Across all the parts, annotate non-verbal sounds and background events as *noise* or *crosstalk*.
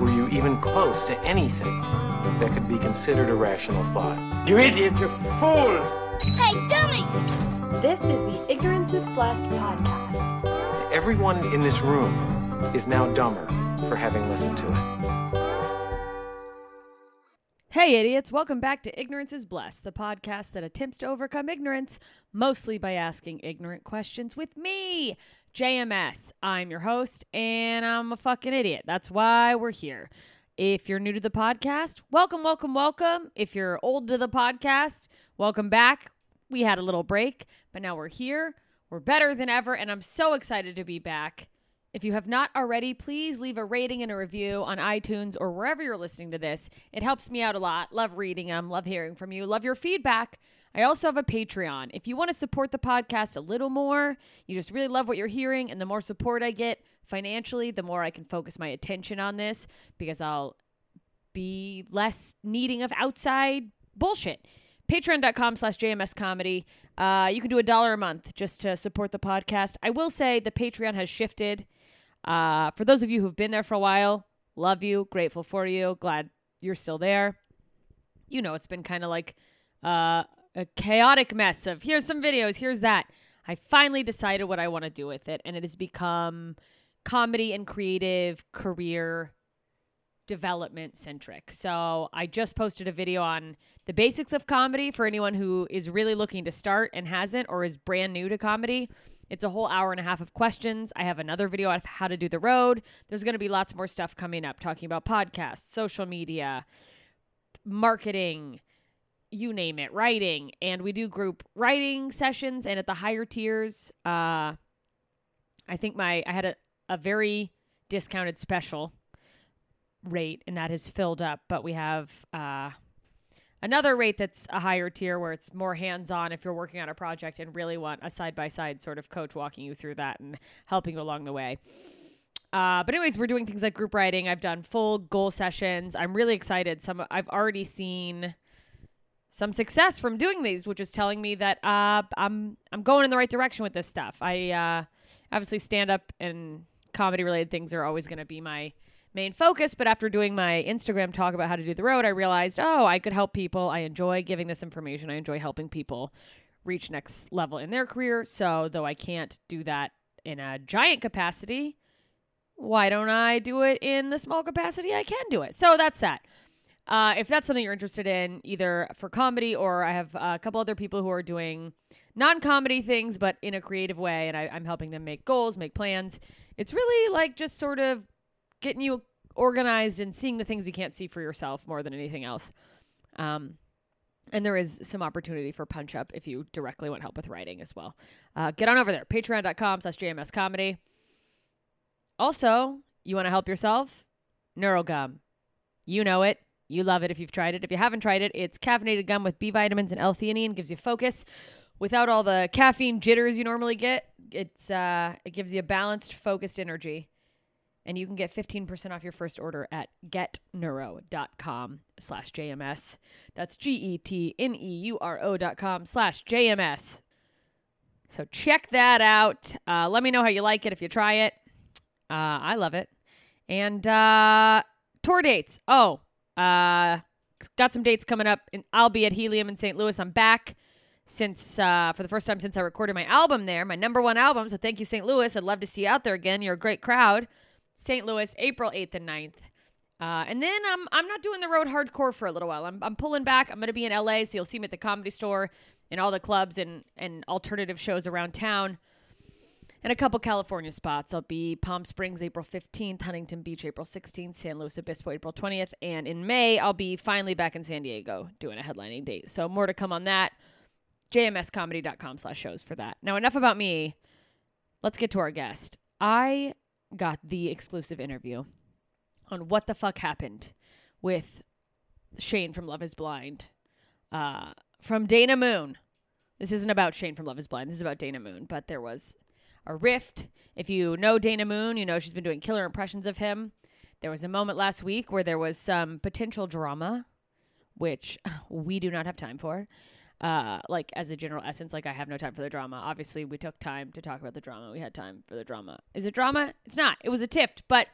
were you even close to anything that could be considered a rational thought. You idiot, you fool! Hey, dummy! This is the Ignorance is Blessed podcast. Everyone in this room is now dumber for having listened to it. Hey, idiots. Welcome back to Ignorance is Blessed, the podcast that attempts to overcome ignorance, mostly by asking ignorant questions with me, JMS. I'm your host, and I'm a fucking idiot. That's why we're here. If you're new to the podcast, welcome, welcome, welcome. If you're old to the podcast, welcome back. We had a little break, but now we're here. We're better than ever, and I'm so excited to be back. If you have not already, please leave a rating and a review on iTunes or wherever you're listening to this. It helps me out a lot. Love reading them, love hearing from you, love your feedback. I also have a Patreon. If you want to support the podcast a little more, you just really love what you're hearing, and the more support I get financially, the more I can focus my attention on this because I'll be less needing of outside bullshit. Patreon.com slash JMS comedy. Uh, you can do a dollar a month just to support the podcast. I will say the Patreon has shifted. Uh, for those of you who've been there for a while, love you, grateful for you, glad you're still there. You know, it's been kind of like uh, a chaotic mess of here's some videos, here's that. I finally decided what I want to do with it, and it has become comedy and creative career development centric. So I just posted a video on the basics of comedy for anyone who is really looking to start and hasn't or is brand new to comedy. It's a whole hour and a half of questions. I have another video on how to do the road. There's going to be lots more stuff coming up talking about podcasts, social media, marketing, you name it, writing. And we do group writing sessions. And at the higher tiers, uh, I think my I had a, a very discounted special rate and that has filled up but we have uh, another rate that's a higher tier where it's more hands-on if you're working on a project and really want a side-by-side sort of coach walking you through that and helping you along the way. Uh, but anyways we're doing things like group writing. I've done full goal sessions. I'm really excited. Some i've already seen some success from doing these which is telling me that uh, i'm i'm going in the right direction with this stuff. I uh, obviously stand up and comedy related things are always going to be my main focus. But after doing my Instagram talk about how to do the road, I realized, oh, I could help people. I enjoy giving this information. I enjoy helping people reach next level in their career. So though I can't do that in a giant capacity, why don't I do it in the small capacity I can do it? So that's that. Uh, if that's something you're interested in, either for comedy or I have a couple other people who are doing non comedy things, but in a creative way, and I, I'm helping them make goals, make plans. It's really like just sort of getting you organized and seeing the things you can't see for yourself more than anything else. Um, and there is some opportunity for punch up if you directly want help with writing as well. Uh, get on over there, patreon.com slash JMS comedy. Also, you want to help yourself? Neurogum. You know it. You love it if you've tried it. If you haven't tried it, it's caffeinated gum with B vitamins and L-theanine. Gives you focus without all the caffeine jitters you normally get. It's uh, it gives you a balanced, focused energy and you can get 15% off your first order at getneuro.com slash jms that's g-e-t-n-e-u-r-o dot com slash jms so check that out. Uh, let me know how you like it if you try it. Uh, i love it. And uh, tour dates. Oh uh, got some dates coming up and i'll be at helium in st louis. I'm back since uh, for the first time since i recorded my album there my number one album. So thank you st louis. I'd love to see you out there again. You're a great crowd St. Louis, April 8th and 9th. Uh, and then I'm I'm not doing the road hardcore for a little while. I'm I'm pulling back. I'm gonna be in LA, so you'll see me at the comedy store and all the clubs and and alternative shows around town. And a couple California spots. I'll be Palm Springs April 15th, Huntington Beach April 16th, San Luis Obispo April 20th, and in May I'll be finally back in San Diego doing a headlining date. So more to come on that. jmscomedy.com slash shows for that. Now enough about me. Let's get to our guest. I got the exclusive interview on what the fuck happened with Shane from Love is Blind uh, from Dana Moon. This isn't about Shane from Love is Blind. This is about Dana Moon, but there was a rift. If you know Dana Moon, you know she's been doing killer impressions of him. There was a moment last week where there was some potential drama, which *laughs* we do not have time for. Uh, like as a general essence, like I have no time for the drama. Obviously, we took time to talk about the drama. We had time for the drama. Is it drama? It's not. It was a tift, but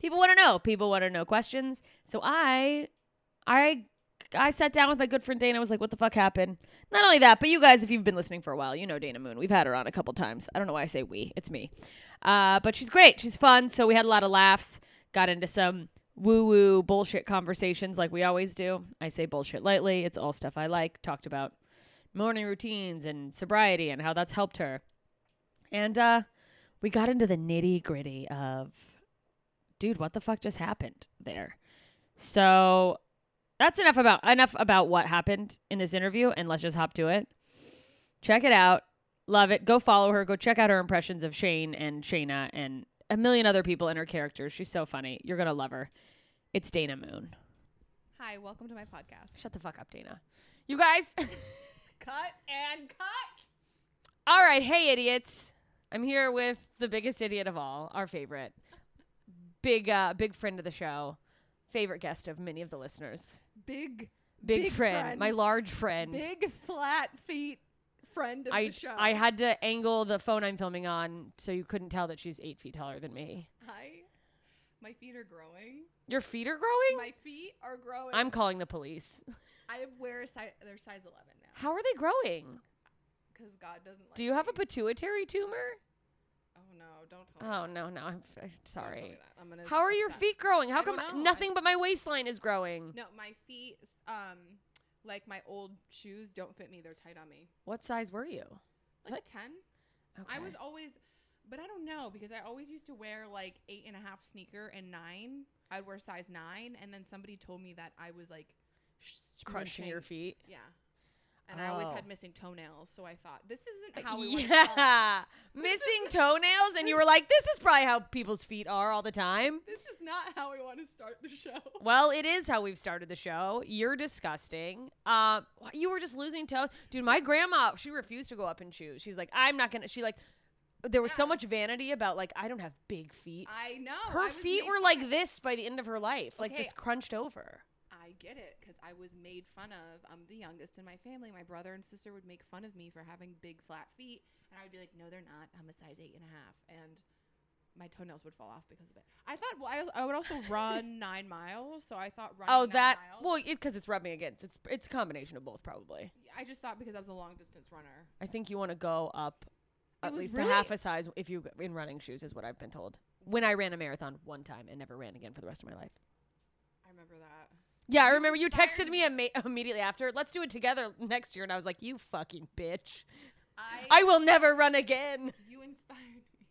people want to know. People want to know questions. So I, I, I sat down with my good friend Dana. I was like, "What the fuck happened?" Not only that, but you guys, if you've been listening for a while, you know Dana Moon. We've had her on a couple times. I don't know why I say we. It's me. Uh, but she's great. She's fun. So we had a lot of laughs. Got into some woo woo bullshit conversations like we always do. I say bullshit lightly. It's all stuff I like. Talked about morning routines and sobriety and how that's helped her. And uh, we got into the nitty gritty of, dude, what the fuck just happened there? So that's enough about enough about what happened in this interview, and let's just hop to it. Check it out, love it. Go follow her. Go check out her impressions of Shane and Shayna and a million other people in her characters. She's so funny. You're gonna love her. It's Dana Moon. Hi, welcome to my podcast. Shut the fuck up, Dana. You guys. *laughs* Cut and cut. All right, hey idiots. I'm here with the biggest idiot of all, our favorite. Big uh big friend of the show. Favorite guest of many of the listeners. Big, Big, Big friend, friend. my large friend. big flat feet friend of I the show. I had to angle the phone I'm filming on so you couldn't tell that she's eight feet taller than me. Hi. My feet are growing. Your feet are growing? My feet are growing. I'm calling the police. *laughs* I wear a size. They're size 11 now. How are they growing? Because God doesn't. Like Do you have a pituitary tumor? Oh no! Don't tell me. Oh that. no, no, I'm f- me sorry. I'm gonna. How are your upset. feet growing? How I come nothing but my waistline is growing? No, my feet. Um, like my old shoes don't fit me. They're tight on me. What size were you? Like a 10. I was always, but I don't know because I always used to wear like eight and a half sneaker and nine. I'd wear size nine, and then somebody told me that I was like sh- crunching your feet. Yeah, and I always Oh. had missing toenails, so I thought this isn't how we want to start. yeah, *laughs* missing toenails, and you were like, "This is probably how people's feet are all the time." This is not how we want to start the show. *laughs* Well, it is how we've started the show. You're disgusting. Um, you were just losing toes, dude. My grandma, she refused to go up in shoes. She's like, "I'm not gonna." She like, there was so much vanity about like, I don't have big feet. I know her was feet were like of. this by the end of her life, like just crunched over. I get it because I was made fun of. I'm the youngest in my family. My brother and sister would make fun of me for having big flat feet, and I would be like, "No, they're not. I'm a size eight and a half," and my toenails would fall off because of it. I thought well, I, I would also *laughs* run nine miles, so I thought running. Oh, that miles, well, because it's rubbing against. It's it's a combination of both, probably. I just thought because I was a long distance runner. I think you want to go up It at least a half a size if you in running shoes is what I've been told. When I ran a marathon one time and never ran again for the rest of my life. I. Yeah, I remember you texted me *laughs* immediately after. Let's do it together next year, and I was like, "You fucking bitch! I I will never run again." You inspired me.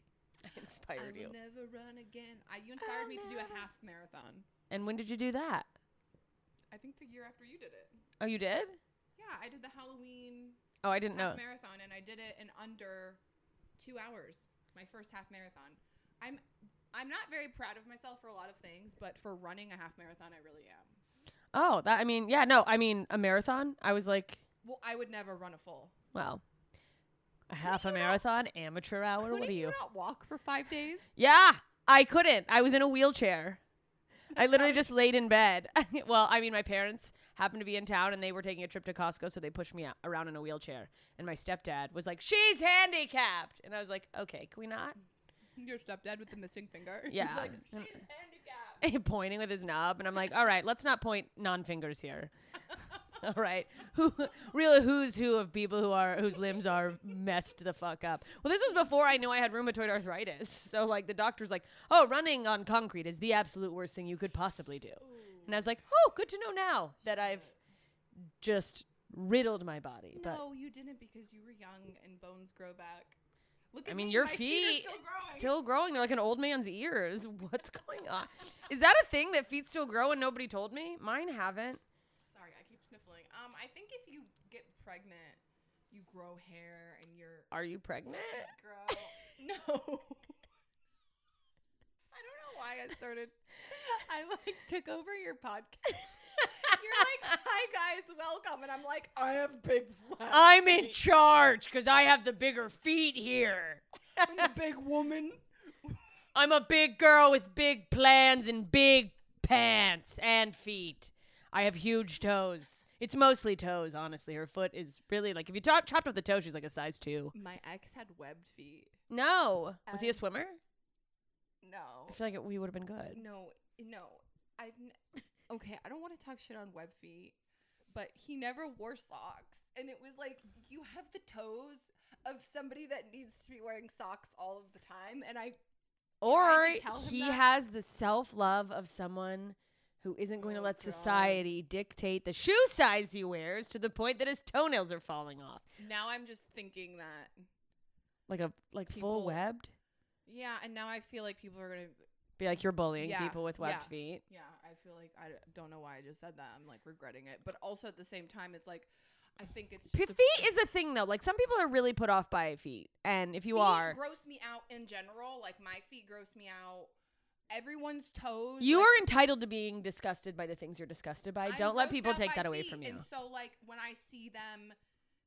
I *laughs* I inspired will you. never run again. I, you inspired me to do a half marathon. And when did you do that? I think the year after you did it. Oh, you did? Yeah, I did the Halloween Oh, I didn't know. marathon, and I did it in under two hours. My first half marathon. I'm I'm not very proud of myself for a lot of things, but for running a half marathon, I really am. Oh, that I mean, yeah, no, I mean a marathon. I was like, Well, I would never run a full. well, a half a you not- marathon, amateur hour. Couldn't What are you? Could not walk for five days? Yeah, I couldn't. I was in a wheelchair. *laughs* I literally just laid in bed. *laughs* well, I mean, my parents happened to be in town and they were taking a trip to Costco, so they pushed me out, around in a wheelchair. And my stepdad was like, "She's handicapped," and I was like, "Okay, can we not?" Your stepdad with the missing finger. *laughs* He's Yeah. like, she's handicapped. *laughs* pointing with his knob, and I'm like, "All right, let's not point non-fingers here." *laughs* All right, who really who's who of people who are whose limbs are messed the fuck up. Well, this was before I knew I had rheumatoid arthritis, *laughs* so like the doctor's like, "Oh, running on concrete is the absolute worst thing you could possibly do," and I was like, "Oh, good to know now that I've just riddled my body." But No, you didn't because you were young and bones grow back. Look I mean, me, your feet, feet are still growing. still growing. They're like an old man's ears. *laughs* What's going on? Is that a thing that feet still grow and nobody told me? Mine haven't. Sorry, I keep sniffling. Um, I think if you get pregnant, you grow hair and you're. Are you pregnant? grow. *laughs* no. *laughs* I don't know why I started. I like took over your podcast. You're like, hi guys, welcome, and I'm like, I have big flat. I'm in charge because I have the bigger feet here. *laughs* I'm a big woman. I'm a big girl with big plans and big pants and feet. I have huge toes. It's mostly toes, honestly. Her foot is really like if you chop, chopped off the toe, she's like a size two. My ex had webbed feet. No, was he a swimmer? No. I feel like it, we would have been good. No, no. I've n- okay. I don't want to talk shit on web feet, but he never wore socks, and it was like you have the toes of somebody that needs to be wearing socks all of the time, and I. Or tried to tell him he that. has the self love of someone who isn't going to Oh, let God. society dictate the shoe size he wears to the point that his toenails are falling off. Now I'm just thinking that. Like a like full webbed. Yeah, and now I feel like people are gonna. Be like you're bullying Yeah, people with webbed yeah. feet. Yeah, I feel like I don't know why I just said that. I'm like regretting it, but also at the same time, it's like I think it's just the feet is a thing though. Like some people are really put off by feet, and if you feet are, gross me out in general. Like my feet gross me out. Everyone's toes. you like, are entitled to being disgusted by the things you're disgusted by. I'm Don't let grossed people out take by that away feet, from you. And so like when I see them,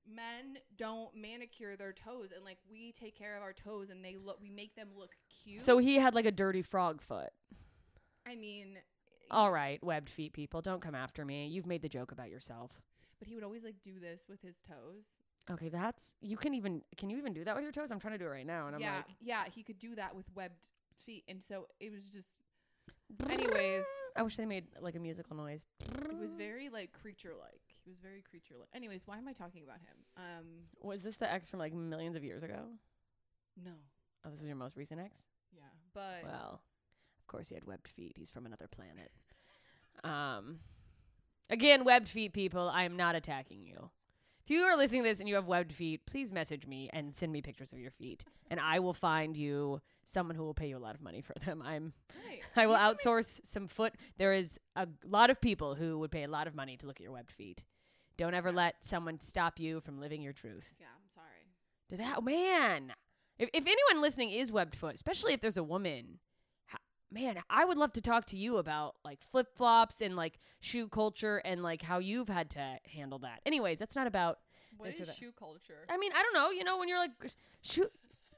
men don't manicure their toes, and like we take care of our toes, and they look. We make them look cute. So he had like a dirty frog foot. I mean, All right, webbed feet people, don't come after me. You've made the joke about yourself. but he would always like do this with his toes. Okay, that's you can even can you even do that with your toes? I'm trying to do it right now, and I'm yeah, like, yeah, he could do that with webbed feet, and so it was just. Anyways, I wish they made like a musical noise. it was very like creature like. He was very creature like. Anyways, why am I talking about him? Um, Was this the ex from like millions of years ago? no, Oh, this is your most recent ex. yeah, but Well, of course he had webbed feet. He's from another planet. Um, again, webbed feet people. I am not attacking you. If you are listening to this and you have webbed feet, please message me and send me pictures of your feet, and I will find you someone who will pay you a lot of money for them. I'm Right. I will outsource some foot. There is a lot of people who would pay a lot of money to look at your webbed feet. Don't ever let someone stop you from living your truth. Yeah, I'm sorry. Do that, man. If, if anyone listening is webbed foot, especially if there's a woman, man, I would love to talk to you about like flip flops and like shoe culture and like how you've had to handle that. Anyways, that's not about. What is shoe culture? I mean, I don't know. You know, when you're like shoe,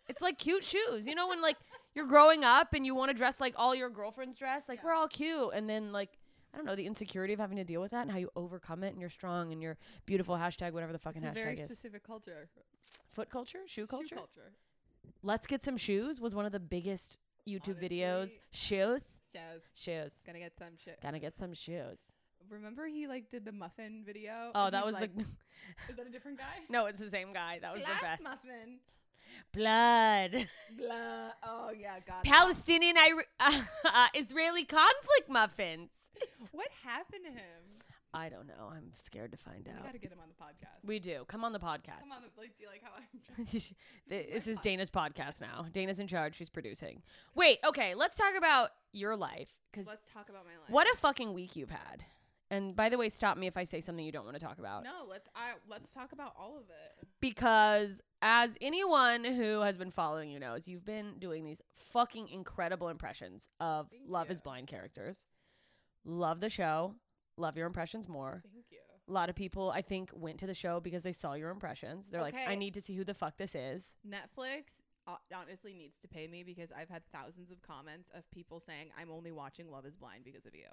it's like cute shoes. You know, when like you're growing up and you want to dress like all your girlfriends dress, like we're all cute, and then like. I don't know the insecurity of having to deal with that and how you overcome it and you're strong and you're beautiful hashtag whatever the fucking it's a very hashtag is specific culture. foot culture shoe culture Shoe culture. Let's Get Some Shoes was one of the biggest YouTube videos. Shoes. Shoes? Shoes. Gonna get some shit. Gotta get some shoes. Remember he like did the muffin video? Oh, that was like, the. *laughs* Is that a different guy? no, it's the same guy. That was Glass the best. muffin. Blood. *laughs* Blood. Oh yeah, got it. Palestinian Iri- *laughs* uh, Israeli conflict muffins. What happened to him? I don't know. I'm scared to find out. We gotta get him on the podcast. We do. Come on the podcast. Come on, the, like, do you like how I'm *laughs* just *laughs* this is Dana's podcast now. Dana's in charge. She's producing. Wait, okay. Let's talk about your life. Because Let's talk about my life. what a fucking week you've had. And by the way, stop me if I say something you don't want to talk about. No, let's I let's talk about all of it. because as anyone who has been following you knows, you've been doing these fucking incredible impressions of Thank Love is. Blind characters. Love the show. Love your impressions more. Thank you. A lot of people, I think, went to the show because they saw your impressions. They're like, I need to see who the fuck this is. Netflix uh, honestly needs to pay me because I've had thousands of comments of people saying I'm only watching Love Is Blind because of you.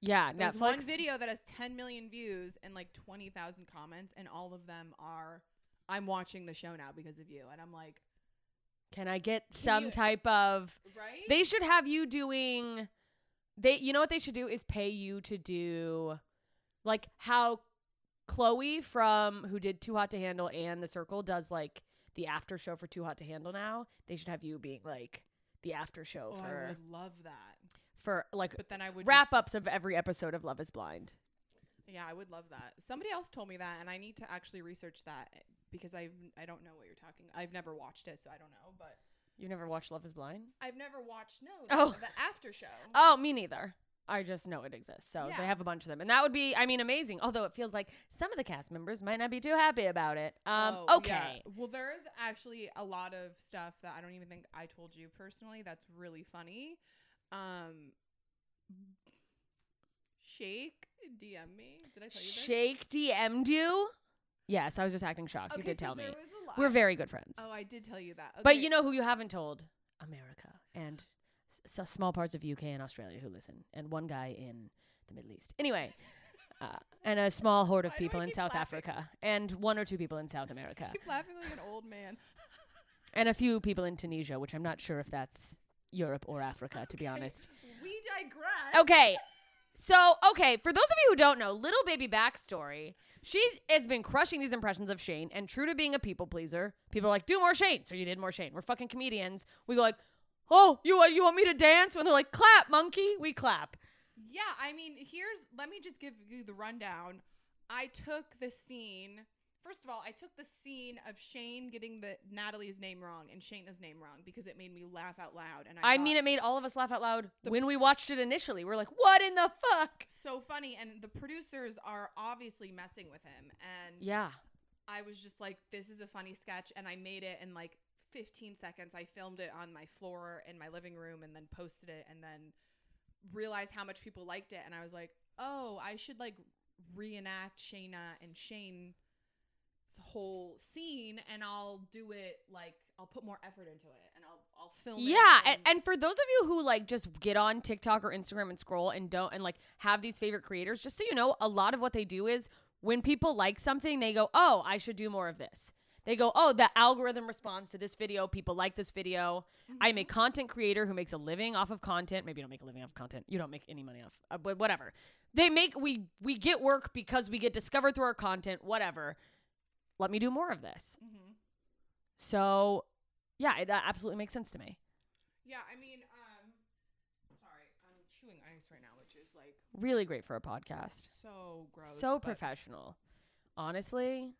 Yeah, There's Netflix. one video that has 10 million views and like 20,000 comments, and all of them are I'm watching the show now because of you. And I'm like, Can I get some you- type of. right? They should have you doing. They, you know what they should do is pay you to do, like how Chloe from who did Too Hot to Handle and The Circle does like the after show for Too Hot to Handle now. They should have you being like the after show oh, I would love that. for like But then I would wrap ups of every episode of Love Is Blind. Yeah, I would love that. Somebody else told me that, and I need to actually research that eh, because I've I don't know what you're talking. I've never watched it, so I don't know. But You never watched Love Is Blind? I've never watched no *laughs* Oh. the, after show. Oh, me neither. I just know it exists. So Yeah. they have a bunch of them. And that would be, I mean, amazing. Although it feels like some of the cast members might not be too happy about it. Um, Oh, okay. yeah. Well, there is actually a lot of stuff that I don't even think I told you personally. That's really funny. Um, Shane DM me. Did I tell you this? Shane DM'd you? Yes, I was just acting shocked. you Okay, did so tell me. there was a lot- We're very good friends. Oh, I did tell you that. But Okay. you know who you haven't told? America and s- so small parts of UK and Australia who listen, and one guy in the Middle East. Anyway, *laughs* uh, and a small horde of Why do I people in keep South laughing? Africa, and one or two people in South America, *laughs* keep laughing like an old man. *laughs* and a few people in Tunisia, which I'm not sure if that's Europe or Africa, to be honest. We digress. Okay. So, okay, for those of you who don't know, little baby backstory, she has been crushing these impressions of Shane, and true to being a people pleaser, people are like, do more Shane. So you did more Shane. We're fucking comedians. We go like, oh, you want you want me to dance? When they're like, clap, monkey, we clap. Yeah, I mean, here's let me just give you the rundown. I took the scene. First of all, I took the scene of Shane getting the Natalie's name wrong and Shayna's name wrong because it made me laugh out loud. And I, I mean, it made all of us laugh out loud when we watched it initially. We're like, what in the fuck? so funny. And the producers are obviously messing with him. And Yeah. I was just like, this is a funny sketch. And I made it in like 15 seconds. I filmed it on my floor in my living room and then posted it and then realized how much people liked it. And I was like, oh, I should like reenact Shayna and Shane's whole scene and I'll do it like, I'll put more effort into it and I'll, I'll film it. Yeah, and, and for those of you who like just get on TikTok or Instagram and scroll and don't and like have these favorite creators, just so you know, a lot of what they do is when people like something, they go, "Oh, I should do more of this." They go, "Oh, the algorithm responds to this video. People like this video." I'm a content creator who makes a living off of content. Maybe you don't make a living off of content. You don't make any money off, uh, but whatever. They make we we get work because we get discovered through our content. Whatever. Let me do more of this. Mhm. So, yeah, it, that absolutely makes sense to me. Yeah, I mean, um, sorry, I'm chewing ice right now, which is like Really great for a podcast. so gross. so professional. Honestly,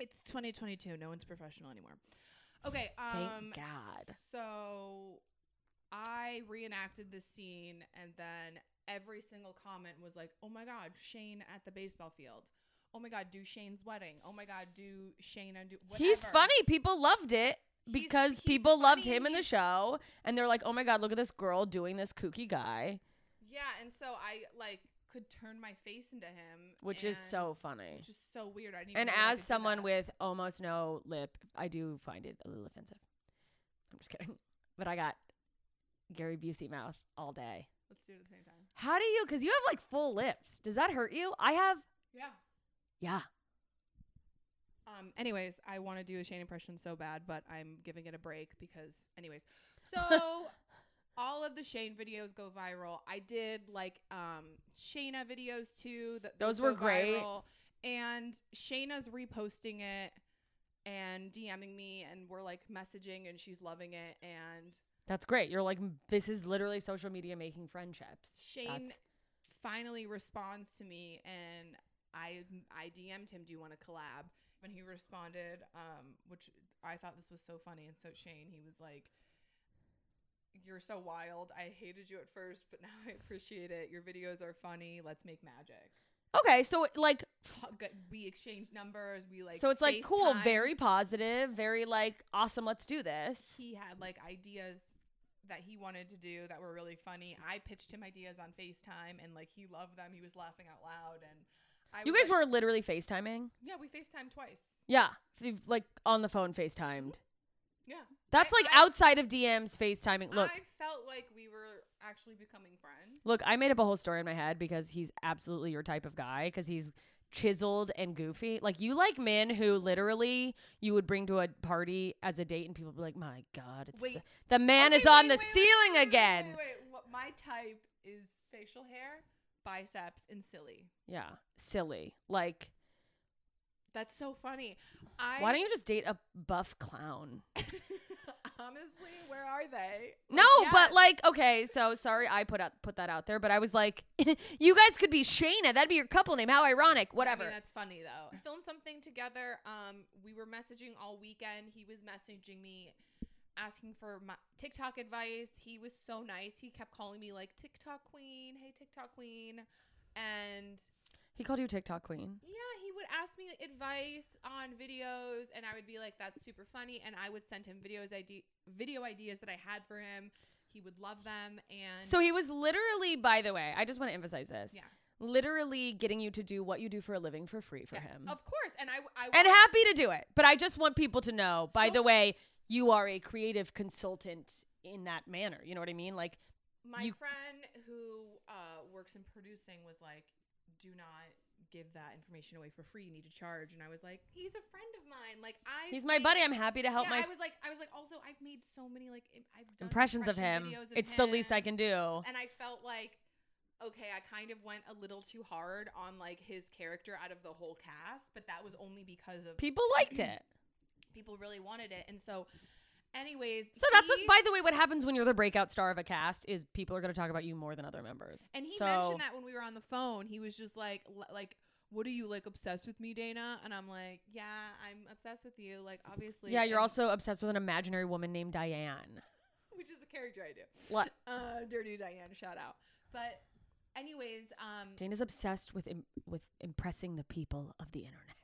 It's 2022. No one's professional anymore. Okay. Um, Thank God. So I reenacted the scene, and then every single comment was like, "Oh my God, Shane at the baseball field. Oh my God, do Shane's wedding. Oh my God, do Shane and do." Whatever. he's funny. People loved it because he's people loved him in the show, and they're like, "Oh my god, look at this girl doing this kooky guy," Yeah, and so I like could turn my face into him, which is so funny. Which is so weird. I didn't And as someone with almost no lip, I do find it a little offensive. I'm just kidding, *laughs* but I got Gary Busey mouth all day. let's do it at the same time. How do you? Because you have like full lips. Does that hurt you? I have. Yeah. Yeah. Um. Anyways, I want to do a Shane impression so bad, but I'm giving it a break because, anyways. *laughs* So all of the Shane videos go viral. I did like um Shayna videos too. That Those were great. viral. And Shayna's reposting it and DMing me, and we're like messaging, and she's loving it. And That's great. You're like, this is literally social media making friendships. Shane That's- finally responds to me and I I DM'd him, "Do you want to collab?" And he responded, um, which I thought this was so funny. And so Shane, he was like, "You're so wild. I hated you at first, but now I appreciate it. Your videos are funny. Let's make magic." okay, so like, We exchanged numbers. We like so it's like cool, FaceTimed. very positive, very like awesome. Let's do this. He had like ideas that he wanted to do that were really funny. I pitched him ideas on FaceTime, and like he loved them. He was laughing out loud, and I You guys like- were literally FaceTiming. Yeah, we FaceTime twice. Yeah, like on the phone FaceTimed. Yeah. That's I- like I- outside of DMs FaceTiming. Look, I felt like we were actually becoming friends. look, I made up a whole story in my head because he's absolutely your type of guy because he's chiseled and goofy. Like you like men who literally you would bring to a party as a date and people would be like, "My god, it's Wait. the, the man is Okay, on wait, the wait, ceiling again." Wait, wait, What my type is facial hair, biceps, and silly. Yeah, silly. Like, That's so funny. I why don't you just date a buff clown? *laughs* Honestly, where are they? No, Like, but like, okay, so sorry I put out put that out there, but I was like, *laughs* you guys could be Shayna. That'd be your couple name. How ironic. Whatever. I mean, that's funny though. We filmed something together. Um, we were messaging all weekend. He was messaging me, asking for my TikTok advice. He was so nice. He kept calling me like TikTok queen. Hey, TikTok queen, and he called you TikTok queen. yeah, he would ask me advice on videos, and I would be like, "That's super funny," and I would send him videos, ide- video ideas that I had for him. He would love them, and So he was literally, by the way, I just want to emphasize this. Yeah. Literally getting you to do what you do for a living for free for Yes, him. of course, and I, I and happy to do it. But I just want people to know, by So- the way, you are a creative consultant in that manner. You know what I mean? Like, my you- friend who uh, works in producing was like, "Do not give that information away for free. You need to charge." And I was like, "He's a friend of mine. Like I." he's my buddy. I'm happy to help yeah, my I was like, I was like, also, I've made so many like I've impressions of him. of It's the least I can do. And I felt like, okay, I kind of went a little too hard on like his character out of the whole cast, but that was only because of People liked *clears throat* it. People really wanted it, and so. Anyways, So that's what's by the way what happens when you're the breakout star of a cast is people are going to talk about you more than other members. And he so, mentioned that when we were on the phone. He was just like, like, what are you like obsessed with me, Dana? And I'm like, yeah, I'm obsessed with you. Like, obviously. Yeah, you're also obsessed with an imaginary woman named Diane. *laughs* which is a character I do. What? *laughs* Uh, Dirty Diane, shout out. But, anyways, um, Dana's obsessed with Im- with impressing the people of the internet.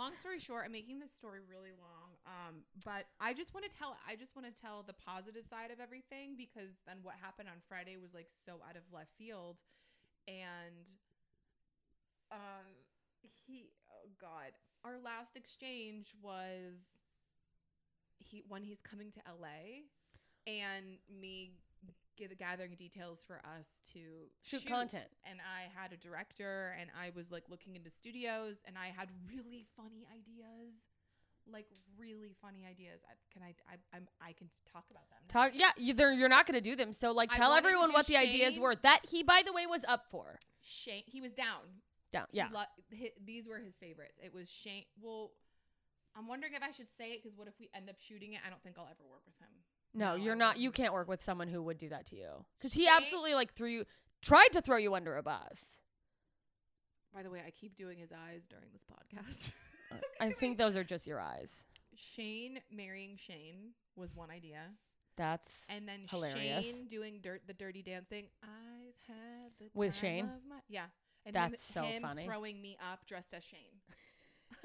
Long story short, I'm making this story really long. Um, but I just want to tell, I just want to tell the positive side of everything because then what happened on Friday was like so out of left field, and um, he, oh god, our last exchange was he when he's coming to LA, and me get gathering details for us to Shoot content. and I had a director and I was like looking into studios and I had really funny ideas. Like really funny ideas. I, can I I I'm, I can talk about them. now. Talk, yeah, you, you're not going to do them. So, like, tell everyone what the ideas were. That he, by the way, was up for. Shane he was down. Down, yeah. lo- hi- these were his favorites. It was Shane. Well, I'm wondering if I should say it because what if we end up shooting it? I don't think I'll ever work with him. No, you're not. You um, can't work with someone who would do that to you because he absolutely like threw you, tried to throw you under a bus. By the way, I keep doing his eyes during this podcast. Uh, *laughs* I think those are just your eyes. Shane marrying Shane was one idea. That's And then Hilarious. Shane doing dirt the dirty dancing. I've had the With time Shane? of my yeah. And That's so him, him funny. Throwing me up dressed as Shane.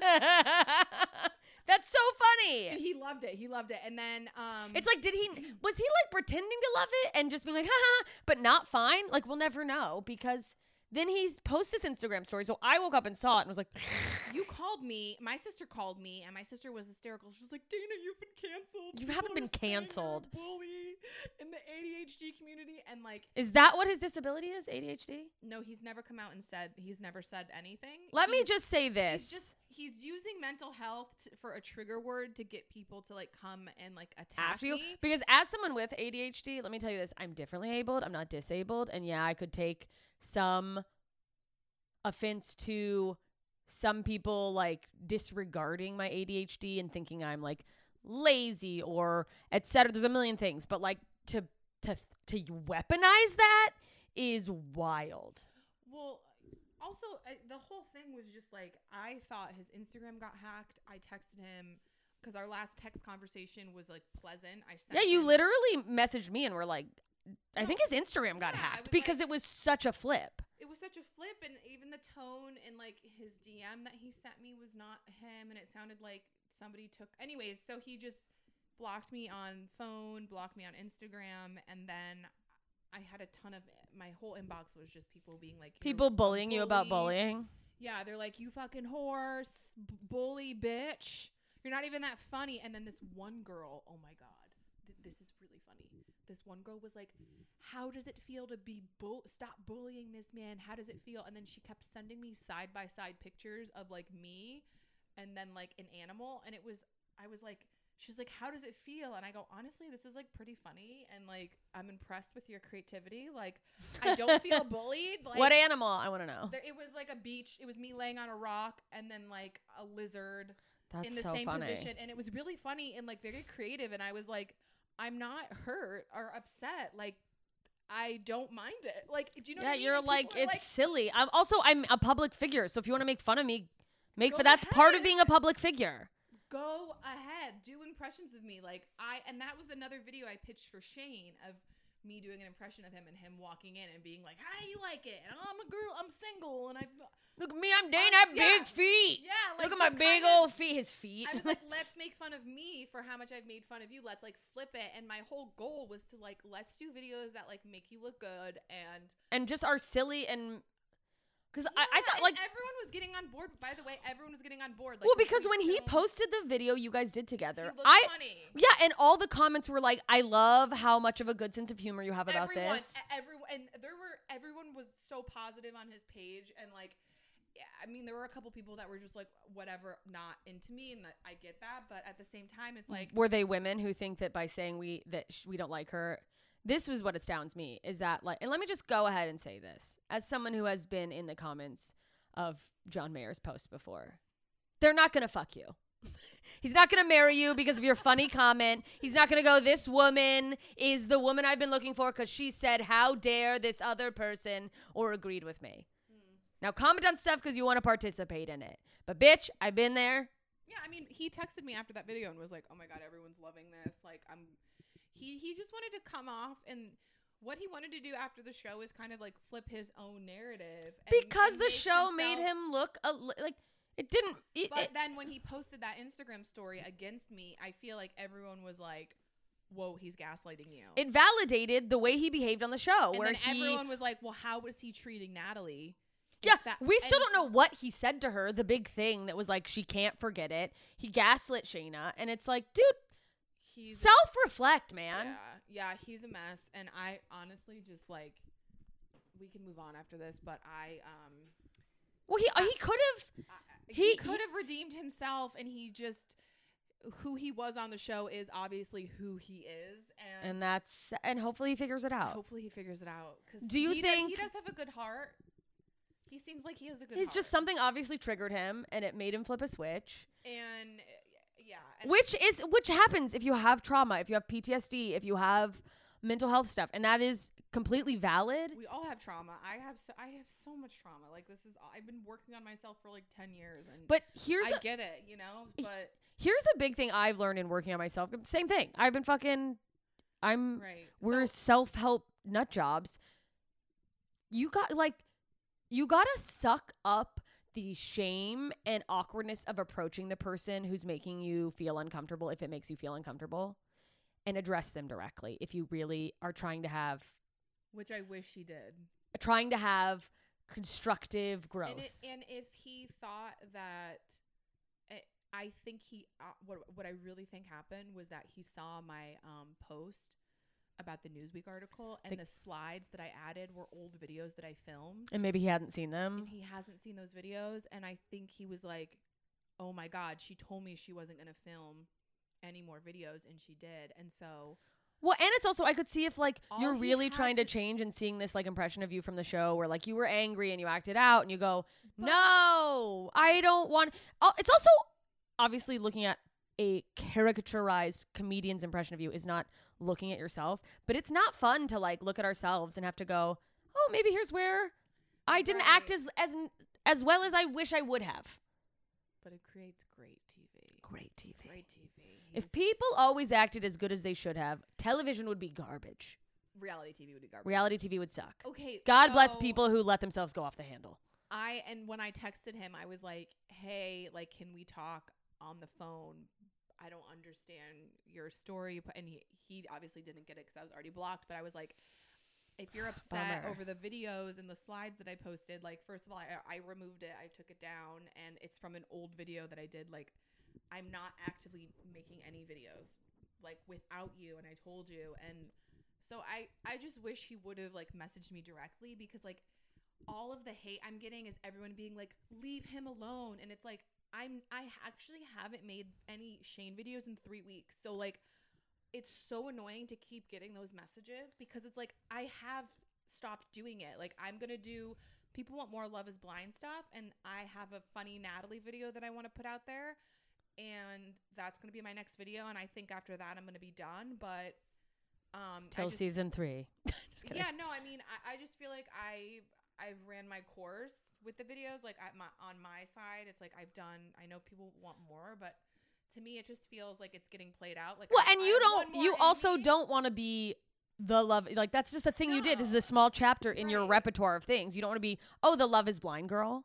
*laughs* *laughs* That's so And funny. he loved it. He loved it. And then um It's like, did he? *clears throat* Was he like pretending to love it and just being like, ha, but not fine? Like, we'll never know because then he posts this Instagram story. So I woke up and saw it and was like, *laughs* you called me. My sister called me, and my sister was hysterical. She's like, "Dana, you've been canceled. You haven't been are saying you're a canceled." Bully in the ADHD community." And like, is that what his disability is? ADHD? no, he's never come out and said. He's never said anything. Let me He's- just say this. He's just he's using mental health t- for a trigger word to get people to like come and like attack after you me. because as someone with ADHD, let me tell you this: I'm differently abled. I'm not disabled, and yeah, I could take some offense to some people like disregarding my ADHD and thinking I'm like lazy or etc. There's a million things, but like to to to weaponize that is wild. Well, also uh, the whole thing was just like I thought his Instagram got hacked. I texted him because our last text conversation was like pleasant. I sent Yeah, you him- literally messaged me and were like, I think his Instagram got Yeah, I hacked was because like- it was such a flip. It was such a flip, and even the tone and like his DM that he sent me was not him, and it sounded like somebody took. Anyways, so he just blocked me on phone, blocked me on Instagram, and then I had a ton of my whole inbox was just people being like People bullying you about bullying. Yeah, they're like, you fucking horse, bully, bitch. You're not even that funny. And then this one girl, oh my God, th- this is really funny. This one girl was like, how does it feel to be bull? Stop bullying this man. How does it feel? And then she kept sending me side by side pictures of like me and then like an animal. And it was, I was like, she's like, how does it feel? And I go, honestly, this is like pretty funny. And like, I'm impressed with your creativity. Like, I don't *laughs* feel bullied. Like, what animal? I want to know. there, it was like a beach. It was me laying on a rock and then like a lizard That's in the so same funny. position, and it was really funny and like very creative. And I was like, I'm not hurt or upset. Like I don't mind it. Like do you know? yeah, what I mean? you're And like it's silly. I'm also I'm a public figure, so if you want to make fun of me, make for that's part of being a public figure. Go ahead do impressions of me like i and that was another video i pitched for shane of me doing an impression of him and him walking in and being like how do you like it and oh, i'm a girl i'm single and i Look at me, I'm dating. I- have yeah. big feet. yeah like Look at my big old feet. His feet. i was like let's *laughs* make fun of me for how much i've made fun of you let's like flip it and my whole goal was to like let's do videos that like make you look good and and just are silly and because I, I thought like everyone was getting on board by the way everyone was getting on board like well because when he posted the video you guys did together, I funny. yeah, and all the comments were like, "I love how much of a good sense of humor you have about everyone, this." Everyone, and there were everyone was so positive on his page, and like, yeah, I mean, there were a couple people that were just like, whatever, not into me, and that I get that, but at the same time, it's like, were they women who think that by saying we that sh- we don't like her this was what astounds me is that like and let me just go ahead and say this. As someone who has been in the comments of john mayer's post before they're not gonna fuck you. *laughs* He's not gonna marry you because of your funny *laughs* comment. He's not gonna go this woman is the woman i've been looking for because she said how dare this other person or agreed with me. Hmm. Now comment on stuff because you want to participate in it. But bitch i've been there. Yeah, I mean, he texted me after that video and was like, oh my god, everyone's loving this. Like, I'm, he he just wanted to come off and. What he wanted to do after the show is kind of like flip his own narrative and- because and the show made him look a, li- like it didn't it, But it- then when he posted that Instagram story against me, I feel like everyone was like, "Whoa, he's gaslighting you." it validated the way he behaved on the show and where then he everyone was like, "Well, how was he treating Natalie?" yeah that- we still don't know what he said to her the big thing that was like she can't forget it he gaslit shayna and it's like dude He's self-reflect man yeah, yeah, he's a mess, and I honestly just like. We can move on after this, but I um well he he could have he, He- could have redeemed himself, and he just who he was on the show is obviously who he is, and, and that's and hopefully he figures it out hopefully he figures it out. 'cause Do you he does- think- he does have a good heart? He seems like he has a good. it's just something obviously triggered him and it made him flip a switch uh, and which is which happens if you have trauma if you have ptsd if you have mental health stuff and that is completely valid we all have trauma. I have so I have so much trauma. Like this is I've been working on myself for like ten years, and but here's I a, get it, you know. But here's a big thing I've learned in working on myself. Same thing. I've been fucking. I'm. right, We're So- self help nut jobs. You got like, you gotta suck up the shame and awkwardness of approaching the person who's making you feel uncomfortable if it makes you feel uncomfortable, and address them directly if you really are trying to have which I wish he did. trying to have constructive growth. And, it, and if he thought that, I- I think he uh, what what I really think happened was that he saw my um, post about the Newsweek article, and The- the slides that I added were old videos that I filmed. and maybe he hadn't seen them. and he hasn't seen those videos and i think he was like oh my god she told me she wasn't going to film any more videos and she did and so Well, and it's also I could see if like you're really trying to change and seeing this like impression of you from the show where like you were angry and you acted out and you go, "No, I don't want." Oh, it's also obviously looking at a caricaturized comedian's impression of you is not looking at yourself, but it's not fun to like look at ourselves and have to go, "Oh, maybe here's where I didn't act as as as well as I wish I would have." but it creates great tv Great TV. great tv If people always acted as good as they should have, television would be garbage. reality tv would be garbage Reality TV would suck. okay God bless people who let themselves go off the handle. i and when i texted him i was like hey like can we talk on the phone i don't understand your story and he, he obviously didn't get it because i was already blocked but i was like if you're *sighs* upset Bummer. over the videos and the slides that I posted, like first of all, I, I removed it, I took it down, and it's from an old video that I did. Like, I'm not actively making any videos like without you, and I told you, and so I I just wish he would have like messaged me directly because like all of the hate I'm getting is everyone being like, leave him alone, and it's like I'm I actually haven't made any Shane videos in three weeks, so like it's so annoying to keep getting those messages because it's like I have stopped doing it. Like I'm gonna do people want more Love is Blind stuff, and I have a funny Natalie video that I want to put out there. and that's gonna be my next video. And I think after that, I'm gonna be done. But um, Till just- season three. *laughs* just kidding. Yeah, no, I mean, I, I just feel like I I've ran my course with the videos. Like I, my, on my side, it's like I've done. I know people want more, but to me, it just feels like it's getting played out. Like Well, I- and you have don't. You also don't want to be the love. Like that's just a thing you did. This is a small chapter in your repertoire of things. You don't want to be. Oh, the love is blind girl.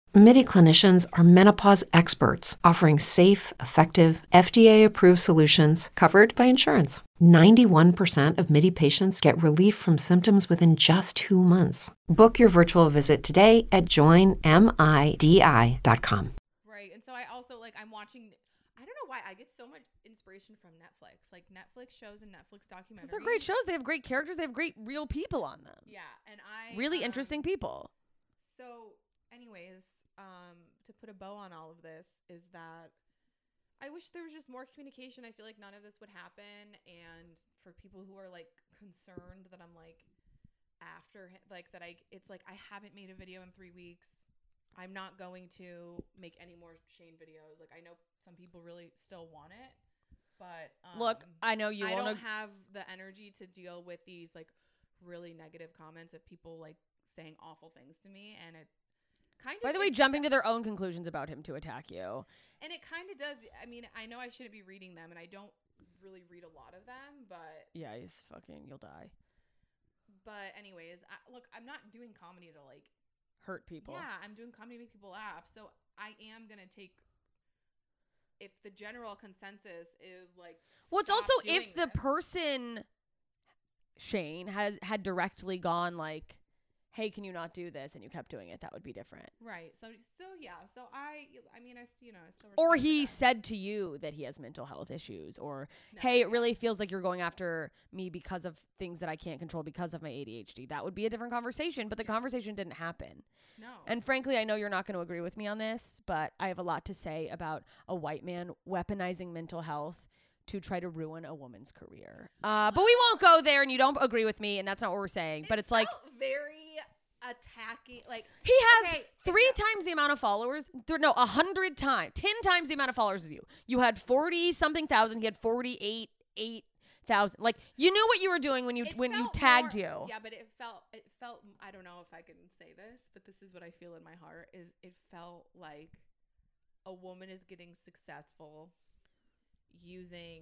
MIDI clinicians are menopause experts, offering safe, effective, FDA approved solutions covered by insurance. 91% of MIDI patients get relief from symptoms within just two months. Book your virtual visit today at joinmidi.com. Right. And so I also like I'm watching I don't know why I get so much inspiration from Netflix. Like Netflix shows and Netflix documentaries. They're great shows. They have great characters. They have great real people on them. Yeah, and I Really um, interesting people. So, anyways, um, to put a bow on all of this is that I wish there was just more communication. I feel like none of this would happen, and for people who are like concerned that I'm like after like that I it's like I haven't made a video in three weeks. I'm not going to make any more Shane videos. Like I know some people really still want it, but um, Look, I know you I wanna- don't have the energy to deal with these like really negative comments of people like saying awful things to me, and it kind of. By the way, jumping to their own conclusions about him to attack you. and it kind of does. I mean, I know I shouldn't be reading them, and I don't really read a lot of them, but Yeah, he's fucking. You'll die. but anyways, I, look, I'm not doing comedy to like. Hurt people. Yeah, I'm doing comedy to make people laugh, so I am gonna take. If the general consensus is like, Well, it's also if the person Shane has had directly gone like, "Hey, can you not do this?" and you kept doing it, that would be different. right. So so yeah. So I I mean I you know I still Or he that. said to you that he has mental health issues, or No, hey, it really feels like you're going after me because of things that I can't control because of my ADHD. That would be a different conversation, but the conversation didn't happen. no. And frankly, I know you're not going to agree with me on this, but I have a lot to say about a white man weaponizing mental health to try to ruin a woman's career. Uh, but we won't go there, and you don't agree with me, and that's not what we're saying. but It it's like very attacking. Like he has okay, three times the amount of followers. Th- no, a hundred times, ten times the amount of followers as you. You had forty something thousand. He had forty eight eight thousand. Like you knew what you were doing when you it when you tagged more- you. Yeah, but it felt it felt I don't know if I can say this, but this is what I feel in my heart is it felt like a woman is getting successful using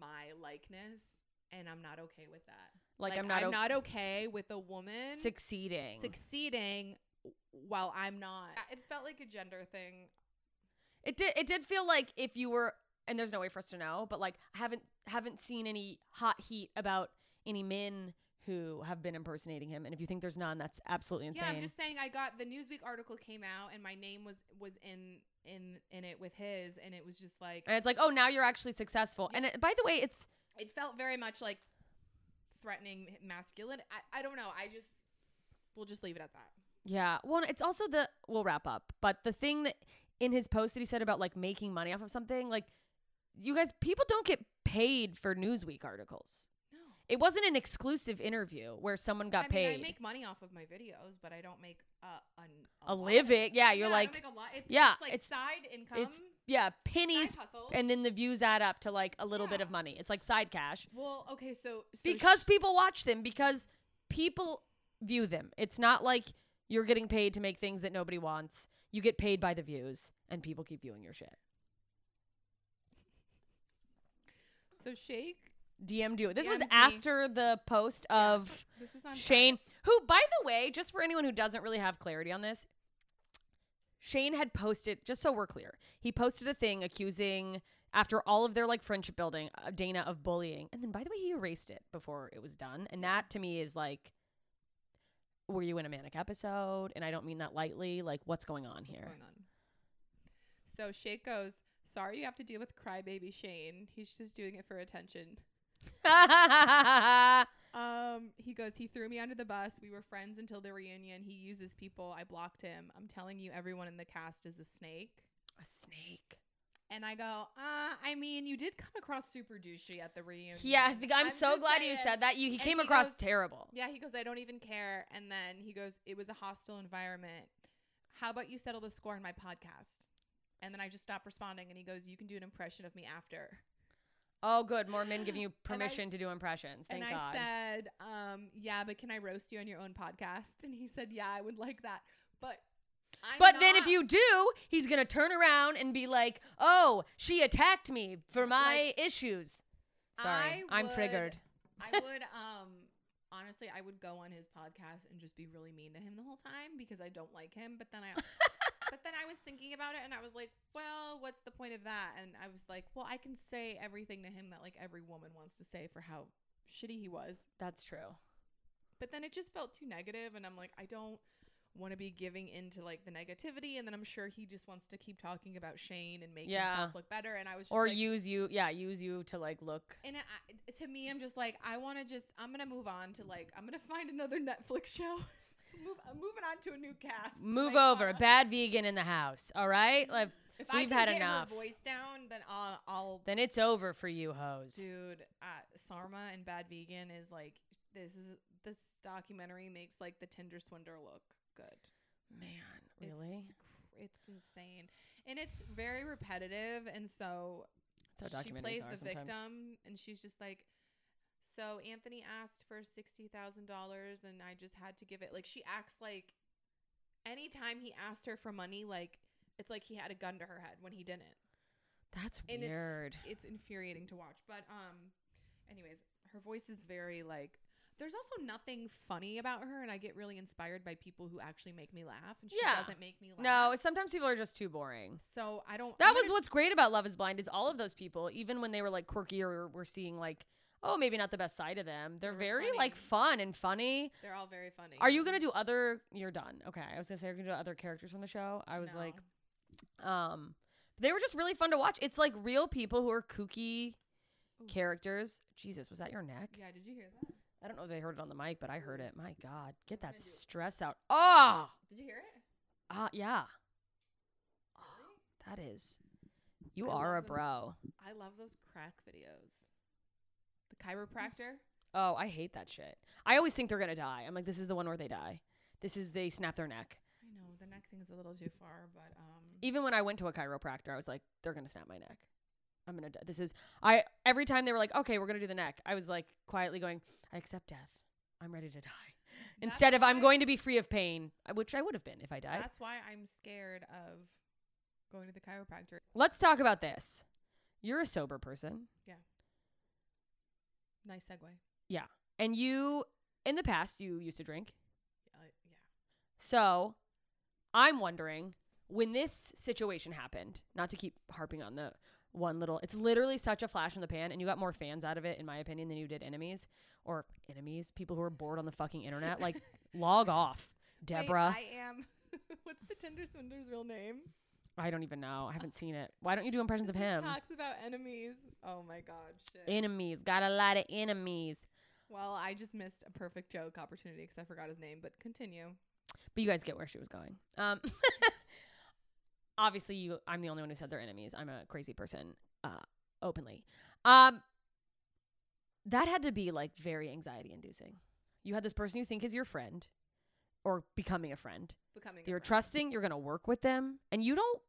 my likeness and I'm not okay with that. Like, I'm not I'm o- not okay with a woman Succeeding. succeeding while I'm not. It felt like a gender thing. It did. It did feel like if you were, and there's no way for us to know, but like I haven't haven't seen any hot heat about any men who have been impersonating him. And if you think there's none, that's absolutely insane. Yeah, I'm just saying. I got the Newsweek article came out, and my name was was in in in it with his, and it was just like and it's like, oh, now you're actually successful. And it, by the way, it's it felt very much like threatening masculine. I, I don't know. I just we'll just leave it at that. Yeah. Well, it's also the we'll wrap up, but the thing that in his post that he said about like making money off of something, like you guys, people don't get paid for Newsweek articles. No. It wasn't an exclusive interview where someone got I mean, paid. I make money off of my videos, but I don't make uh, an, a lot. living. Yeah, you're Yeah, like a lot. It's, yeah, it's like it's- side income. it's yeah, pennies side hustle. and then the views add up to like a little bit Yeah. of money. It's like side cash. well, okay, so, so because people watch them because people view them. It's not like you're getting paid to make things that nobody wants. You get paid by the views and people keep viewing your shit. so Shake. DM do you. This was DMs me. after the post of This is on Shane, who, by the way, just for anyone who doesn't really have clarity on this, Shane had posted, just so we're clear, he posted a thing accusing, after all of their like friendship building, uh, Dana of bullying. And then, by the way, he erased it before it was done. And that to me is like, were you in a manic episode? And I don't mean that lightly. Like, what's going on What's here? going on? So Shake goes, "Sorry, you have to deal with crybaby Shane. He's just doing it for attention." *laughs* Um, he goes, he threw me under the bus. We were friends until the reunion. He uses people. I blocked him. I'm telling you, everyone in the cast is a snake. a snake. And I go, uh, I mean, you did come across super douchey at the reunion. Yeah, I think I'm, I'm so glad you said that. You he And came he across goes- terrible. Yeah, he goes, I don't even care. And then he goes, it was a hostile environment. How about you settle the score on my podcast? And then I just stopped responding. And he goes, you can do an impression of me after. Oh, good. More men giving you And I- permission to do impressions. Thank and God. I said, um, yeah, but can I roast you on your own podcast? And he said, yeah, I would like that. But I'm But then if you do, he's going to turn around and be like, "Oh, she attacked me for my issues." Sorry, I I'm would- triggered. I would um honestly I would go on his podcast and just be really mean to him the whole time because I don't like him. But then I *laughs* but then I was thinking about it and I was like, well, what's the point of that? And I was like, well, I can say everything to him that like every woman wants to say for how shitty he was. That's true. But then it just felt too negative and I'm like, I don't want to be giving into like the negativity and then I'm sure he just wants to keep talking about Shane and make Yeah. himself look better and I was just Or like, use you, yeah, use you to like look. and I, to me, I'm just like, I want to just, I'm gonna move on to like, I'm gonna find another Netflix show. *laughs* Move, I'm moving on to a new cast. Move Like, over. uh, Bad vegan in the house. All right? Like If we've had get enough. Voice down, then I'll, I'll Then it's over for you, hoes. dude. Uh, Sarma and Bad Vegan is like, this is this documentary makes like the Tinder swindler look good. Man, really? It's, it's insane, and it's very repetitive, and so she plays the sometimes. victim and she's just like so anthony asked for $60000 and i just had to give it like she acts like anytime he asked her for money like it's like he had a gun to her head when he didn't That's and weird. it's, it's infuriating to watch but um anyways her voice is very like there's also nothing funny about her and i get really inspired by people who actually make me laugh and she Yeah. doesn't make me laugh No, sometimes people are just too boring. so i don't That I'm was gonna- what's great about Love is Blind is all of those people, even when they were like quirky or we're seeing like, oh, maybe not the best side of them, they're They were very like fun and funny. they're all very funny Are you gonna do other? You're done. Okay, I was gonna say you're gonna do other characters from the show. I was No. like, um, they were just really fun to watch. It's like real people who are kooky characters. Jesus, was that your neck? yeah did you hear that I don't know if they heard it on the mic, but I heard it. My God, get that stress out. Oh, did you hear it ah, yeah. Oh, that is. You I are a those- bro. I love those crack videos. The chiropractor. Oh, I hate that shit. I always think they're gonna die. I'm like, this is the one where they die. This is they snap their neck. I know the neck thing's a little too far, but um, Even when I went to a chiropractor, I was like, they're gonna snap my neck. I'm gonna. Die. This is. I every time they were like, okay, we're gonna do the neck. I was like quietly going, I accept death. I'm ready to die. That's Instead of I'm going to be free of pain, uh, which I would have been if I died. that's why I'm scared of going to the chiropractor. Let's talk about this. You're a sober person, Yeah. Nice segue. Yeah. And you, in the past, you used to drink. Uh, yeah. So I'm wondering when this situation happened, not to keep harping on the one little. It's literally such a flash in the pan, and you got more fans out of it, in my opinion, than you did enemies or enemies. People who are bored on the fucking internet, like *laughs* log off, Deborah. Wait, I am. *laughs* What's the Tinder swindler's real name? I don't even know. I haven't seen it. Why don't you do impressions of He him? talks about enemies. Oh my god, shit. Enemies. Got a lot of enemies. well, I just missed a perfect joke opportunity because I forgot his name. But continue. But you guys get where she was going. Um, *laughs* obviously, you. I'm the only one who said they're enemies. I'm a crazy person, uh, openly. Um, that had to be like very anxiety inducing. You had this person you think is your friend, or becoming a friend. Becoming. You're friend. trusting. You're gonna work with them, and you don't.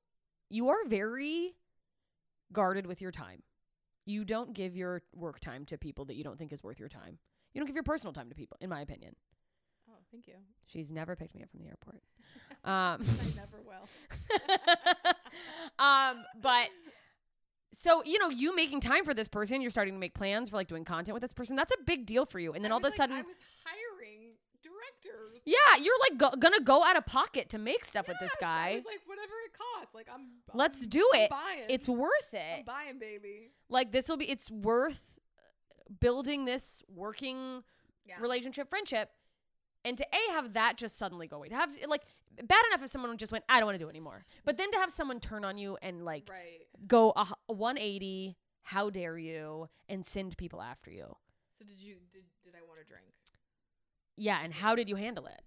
You are very guarded with your time. You don't give your work time to people that you don't think is worth your time. You don't give your personal time to people, in my opinion. Thank you. She's never picked me up from the airport. *laughs* Um, I never will. *laughs* um, but so you know, you making time for this person, you're starting to make plans for like doing content with this person. That's a big deal for you. And then I all of a like- sudden, I was hiring directors. yeah, you're like go- gonna go out of pocket to make stuff with this Yes, I guy. was like, whatever it costs. Like, I'm. Let's I'm- do I'm it. Buying. It's worth I'm it. buying, baby. Like this will be. It's worth building this working Yeah. relationship, friendship. And to A, have that just suddenly go away. To have, like, bad enough if someone just went, I don't want to do it anymore. But then to have someone turn on you and, like, Right. go a, a 180, how dare you, and send people after you. So did you did did I want to drink? Yeah, and how did you handle it?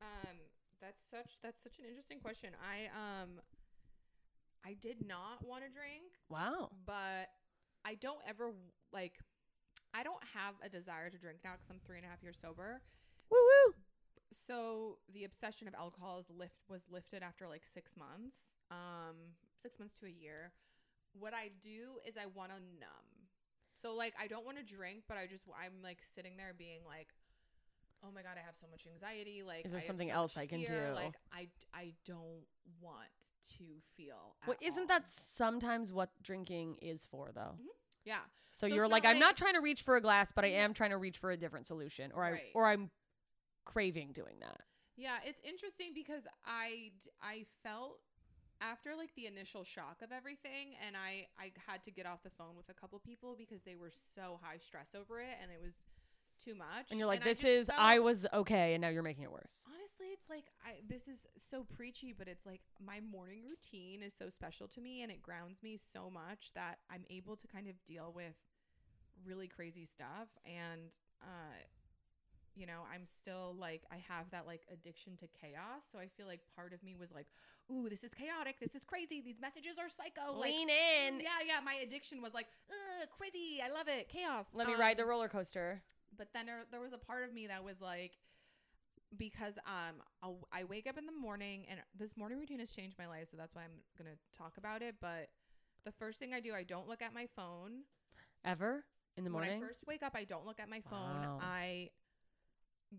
Um, that's such that's such an interesting question. I um, I did not want to drink, Wow. but I don't ever like. I don't have a desire to drink now because I'm three and a half years sober. Woo woo. So the obsession of alcohol is lift was lifted after like six months, um, six months to a year. What I do is I want to numb. So like I don't want to drink, but I just I'm like sitting there being like, oh my god, I have so much anxiety. Like, Is there I something so else I can fear. do? Like I I don't want to feel. Well, isn't all. that sometimes what drinking is for, though? yeah? So, So you're like, I'm not trying to reach for a glass, but I am trying to reach for a different solution, or I Right. or I'm craving doing that. Yeah, it's interesting because I I felt after like the initial shock of everything and I I had to get off the phone with a couple people because they were so high stress over it and it was too much. And you're like, I this just is I was okay, and now you're making it worse. Honestly, it's like I this is so preachy, but it's like my morning routine is so special to me and it grounds me so much that I'm able to kind of deal with really crazy stuff and uh you know, I'm still like I have that like addiction to chaos, so I feel like part of me was like, "Ooh, this is chaotic. This is crazy. These messages are psycho." Like, Lean in. Yeah, yeah, my addiction was like, "Ugh, crazy. I love it. Chaos." Let me ride the Um, roller coaster. but then there, there was a part of me that was like because um I'll, i wake up in the morning and this morning routine has changed my life so that's why i'm gonna talk about it but the first thing i do i don't look at my phone Ever in the morning? when i first wake up i don't look at my phone Wow. i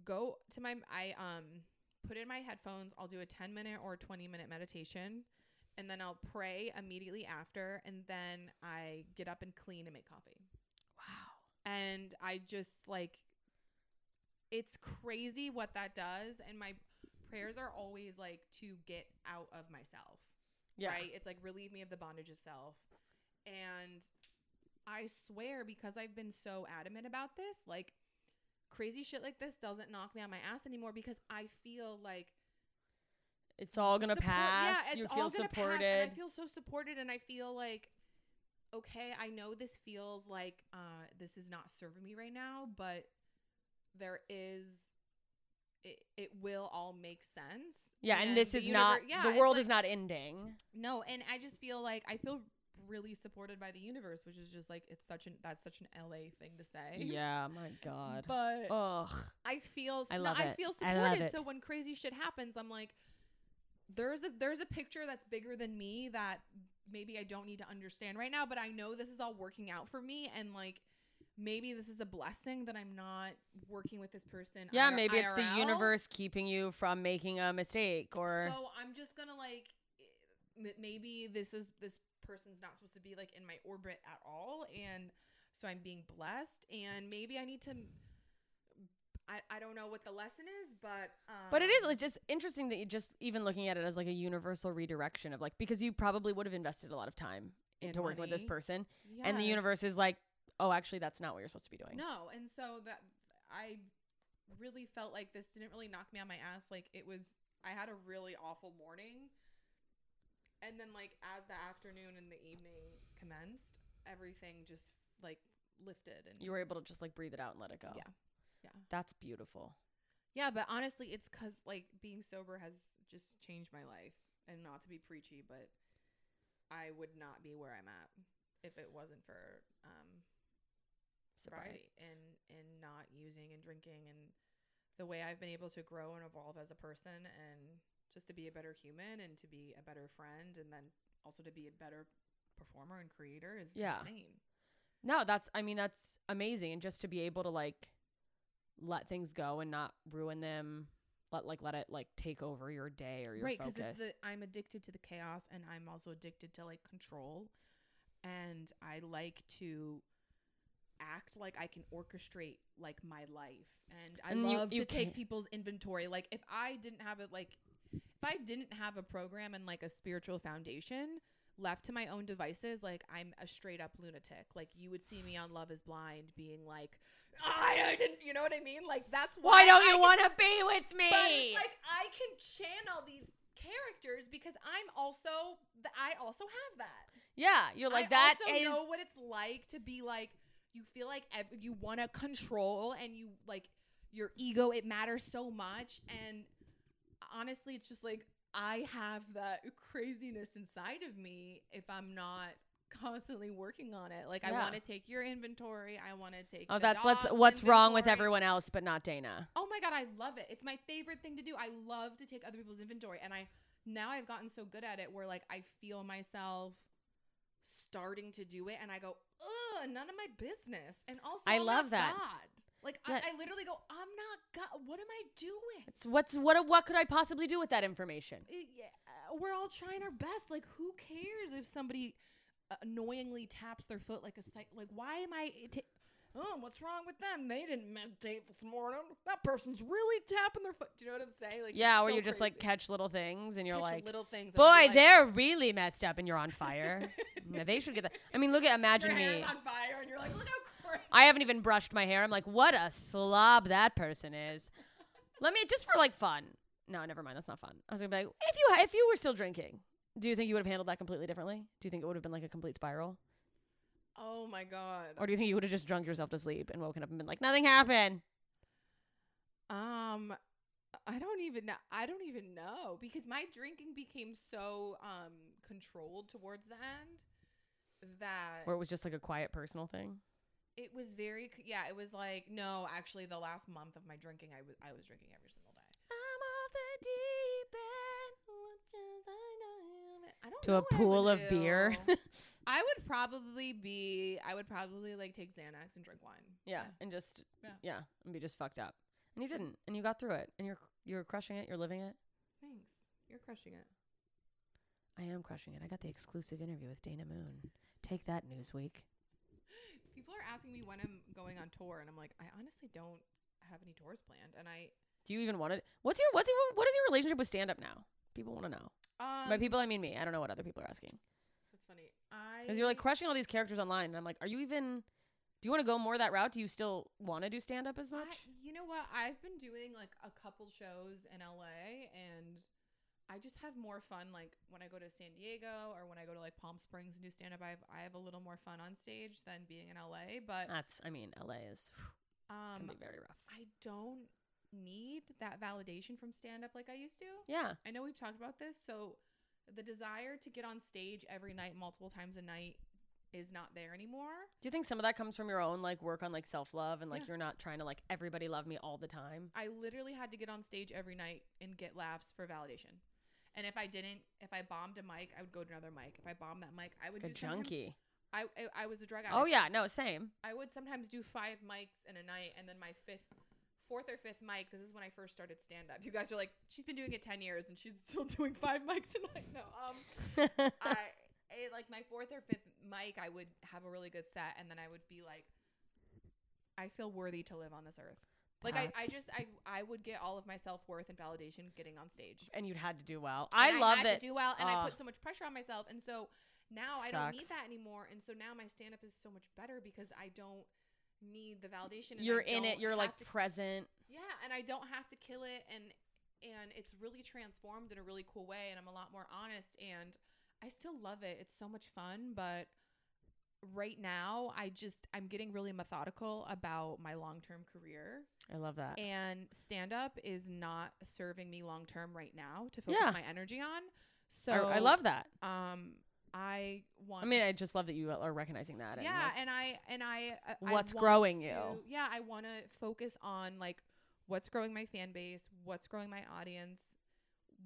go to my i um put in my headphones i'll do a 10 minute or 20 minute meditation and then i'll pray immediately after and then i get up and clean and make coffee wow. and I just like it's crazy what that does and my prayers are always like to get out of myself. Yeah. Right? It's like relieve me of the bondage of self. And I swear because I've been so adamant about this, like crazy shit like this doesn't knock me on my ass anymore because I feel like It's all gonna support- pass. Yeah, it's you all feel gonna pass, supported. and I feel so supported, and I feel like, okay, I know this feels like uh, this is not serving me right now, but there is. It, it will all make sense. yeah, and this the is not yeah, the world like- is not ending. No, and I just feel like I feel really supported by the universe, which is just like it's such an that's such an LA thing to say. Yeah, my God. But Ugh. I feel I no, love I feel I love supported. So when crazy shit happens, I'm like, there's a there's a picture that's bigger than me that maybe I don't need to understand right now, but I know this is all working out for me, and like maybe this is a blessing that I'm not working with this person. Yeah, IR- maybe it's the universe keeping you from making a mistake or So I'm just gonna like eh, maybe this is this person's not supposed to be like in my orbit at all, and so I'm being blessed, and maybe I need to. I, I don't know what the lesson is, but um, But it is like just interesting that you just even looking at it as like a universal redirection of like because you probably would have invested a lot of time into working with this person, and the universe is like, oh, actually, that's not what you're supposed to be doing. No, and so that I really felt like this didn't really knock me on my ass. Like it was, I had a really awful morning, and then like as the afternoon and the evening commenced, everything just like lifted and You were able to just like breathe it out and let it go. Yeah. Yeah. That's beautiful. Yeah, but honestly, it's because like being sober has just changed my life, and not to be preachy, but I would not be where I'm at if it wasn't for um Sobriety. sobriety and and not using and drinking and the way I've been able to grow and evolve as a person and just to be a better human and to be a better friend and then also to be a better performer and creator is Yeah. insane. No, that's I mean that's amazing and just to be able to like let things go and not ruin them, let like let it like take over your day or your right focus. it's the i'm addicted to the chaos and i'm also addicted to like control and i like to act like i can orchestrate like my life and i And you- love you to take people's inventory like if i didn't have it like if i didn't have a program and like a spiritual foundation left to my own devices like i'm a straight up lunatic like you would see me on love is blind being like i, I didn't you know what i mean like that's Why don't I you want to be with me? but it's like I can channel these characters because I'm also I also have that. yeah, you're like I that also is know what it's like to be like you feel like ev- you want to control and you like your ego it matters so much and honestly it's just like I have that craziness inside of me if I'm not constantly working on it. Like I want to take your inventory, I want to take Oh, that's what's what's wrong with everyone else but not Dana. Oh my god, I love it. It's my favorite thing to do. I love to take other people's inventory and I now I've gotten so good at it where like I feel myself starting to do it and I go, "Ugh, none of my business." And also I love that. God. Like That- I, I literally go, "I'm not God. What am I doing?" It's what's what what could I possibly do with that information? It- yeah, uh, we're all trying our best. Like who cares if somebody annoyingly taps their foot like a psych like why am I ta- Oh, what's wrong with them? They didn't meditate this morning. That person's really tapping their foot. Do you know what I'm saying? Like yeah, where so you just like catch little things and you're Catch like, little things. boy, like, they're really messed up and you're on fire. *laughs* yeah, they should get that. I mean, look at imagine me. on fire, and you're like, look how. *laughs* I haven't even brushed my hair. I'm like, what a slob that person is. Let me just for like fun. No, never mind. That's not fun. I was gonna be like, if you if you were still drinking, do you think you would have handled that completely differently? Do you think it would have been like a complete spiral, Oh my god. or do you think you would have just drunk yourself to sleep and woken up and been like, nothing happened? Um, I don't even know. I don't even know because my drinking became so um controlled towards the end that Or it was just like a quiet personal thing? It was very yeah. It was like no, actually, the last month of my drinking, I was I was drinking every single day. I'm off the deep end. I know? I don't To know a pool would of beer. *laughs* *laughs* I would probably be. I would probably like take Xanax and drink wine. Yeah, and just Yeah. yeah. and be just fucked up. And you didn't, and you got through it, and you're you're crushing it. You're living it. Thanks. You're crushing it. I am crushing it. I got the exclusive interview with Dana Moon. Take that, Newsweek. People are asking me when I'm going on tour, and I'm like, I honestly don't have any tours planned. And I, Do you even want it? What's your what's your what is your relationship with stand up now? People want to know. um, By people, I mean me. I don't know what other people are asking. That's funny. I Because you're like crushing all these characters online, and I'm like, are you even? Do you want to go more that route? Do you still want to do stand up as I- much? you know what? I've been doing like a couple shows in LA, and I just have more fun. Like when I go to San Diego or when I go to like Palm Springs and do stand up, I have I have a little more fun on stage than being in LA. But That's. I mean, LA is um, can be very rough. I don't need that validation from stand up like I used to. Yeah. I know we've talked about this. So the desire to get on stage every night, multiple times a night, is not there anymore. Do you think some of that comes from your own like work on like self love and like Yeah. you're not trying to like everybody love me all the time? I literally had to get on stage every night and get laughs for validation. And if I didn't, if I bombed a mic, I would go to another mic. If I bombed that mic, I would Like a do junkie. I, I I was a drug addict. Oh yeah, no, same. I would sometimes do five mics in a night, and then my fifth, fourth or fifth mic. This is when I first started stand up. You guys are like, she's been doing it ten years, and she's *laughs* still doing five mics a night. No, um, *laughs* I, I like my fourth or fifth mic, I would have a really good set, and then I would be like, I feel worthy to live on this earth. Like I, I just I I would get all of my self worth and validation getting on stage. and you'd had to do well. And I love had that. to do well, and I put so much pressure on myself, and so now I don't need Sucks. that anymore, and so now my stand up is so much better because I don't need the validation. and I You're in it. don't You're like have to- present. yeah, and I don't have to kill it, and and it's really transformed in a really cool way, and I'm a lot more honest, and I still love it. It's so much fun, but right now I just I'm getting really methodical about my long term career. I love that. And stand up is not serving me long term right now to focus Yeah. my energy on. So I, I love that. Um, I want. I mean, I just love that you are recognizing that. and, yeah, like, and I and I. uh, What's want growing to- you. Yeah, I want to focus on like what's growing my fan base, what's growing my audience,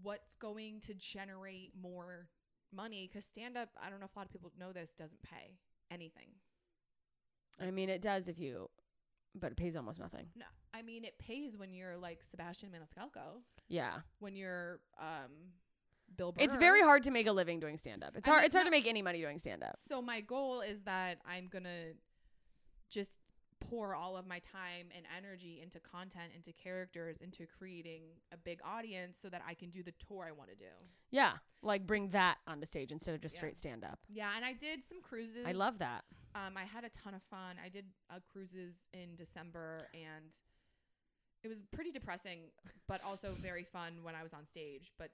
what's going to generate more money. Because stand up, I don't know if a lot of people know this, doesn't pay anything. I mean, it does if you, but it pays almost nothing. No, I mean it pays when you're like Sebastian Maniscalco, Yeah. when you're um Bill Burr. It's very hard to make a living doing stand up. It's I hard mean, it's hard no. to make any money doing stand up. So my goal is that I'm gonna just pour all of my time and energy into content, into characters, into creating a big audience, so that I can do the tour I want to do. Yeah. Like bring that onto stage instead of just Yeah. straight stand up. Yeah, and I did some cruises. I love that. Um, I had a ton of fun. I did uh, cruises in December, and it was pretty depressing, but also very fun when I was on stage. But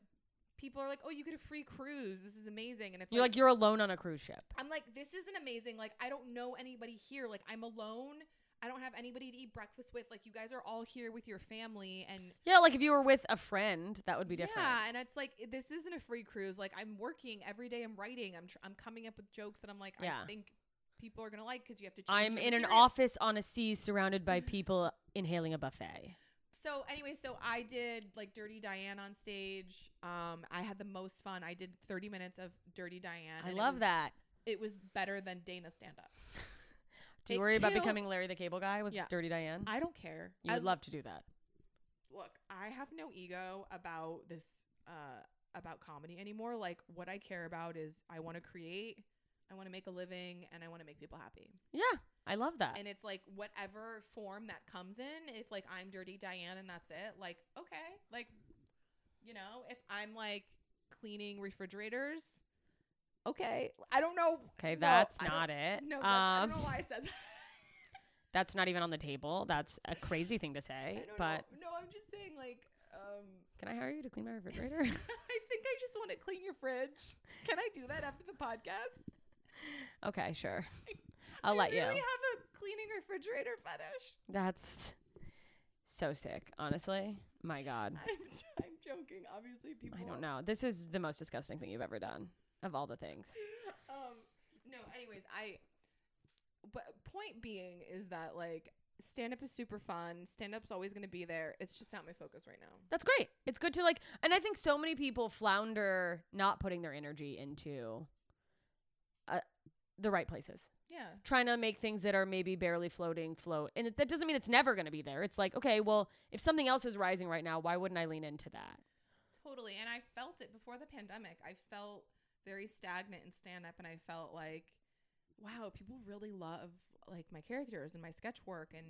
people are like, "Oh, you get a free cruise. This is amazing!" And it's You're like you're alone on a cruise ship. I'm like, this isn't amazing. Like, I don't know anybody here. Like, I'm alone. I don't have anybody to eat breakfast with. Like, you guys are all here with your family, and Yeah, like if you were with a friend, that would be different. yeah, and it's like this isn't a free cruise. Like, I'm working every day. I'm writing. I'm tr- I'm coming up with jokes that I'm like, Yeah. I think people are gonna like because you have to. I'm in an office on a sea surrounded by people inhaling a buffet. So anyway, so I did like Dirty Diane on stage. Um, I had the most fun. I did 30 minutes of Dirty Diane. I love was- that. It was better than Dana stand up. *laughs* Do you It worry about killed- becoming Larry the Cable Guy with Yeah. Dirty Diane? I don't care. you would As- love to do that. look, I have no ego about this uh about comedy anymore. Like what I care about is I want to create, I want to make a living and I want to make people happy. Yeah, I love that. And it's like whatever form that comes in, if like I'm Dirty Diane and that's it, like okay, like you know, if I'm like cleaning refrigerators, okay. I don't know. Okay, No, that's I don't- it. No, that's, I don't Um, know why I said that. That's not even on the table. That's a crazy thing to say. *laughs* But know. no, I'm just saying like um can I hire you to clean my refrigerator? *laughs* I think I just want to clean your fridge. Can I do that after the podcast? okay, sure. *laughs* I'll I let really you. have a cleaning refrigerator fetish. That's so sick. Honestly, my God. I'm, I'm joking. Obviously, people. I don't know. This is the most disgusting thing you've ever done of all the things. *laughs* Um. No. Anyways, I. But point being is that like stand up is super fun. Stand up's always gonna be there. It's just not my focus right now. That's great. It's good to like, and I think so many people flounder not putting their energy into uh, the right places. Yeah. Trying to make things that are maybe barely floating float. And that doesn't mean it's never going to be there. It's like, okay, well, if something else is rising right now, why wouldn't I lean into that? Totally. And I felt it before the pandemic. I felt very stagnant in stand up and I felt like wow, people really love like my characters and my sketch work and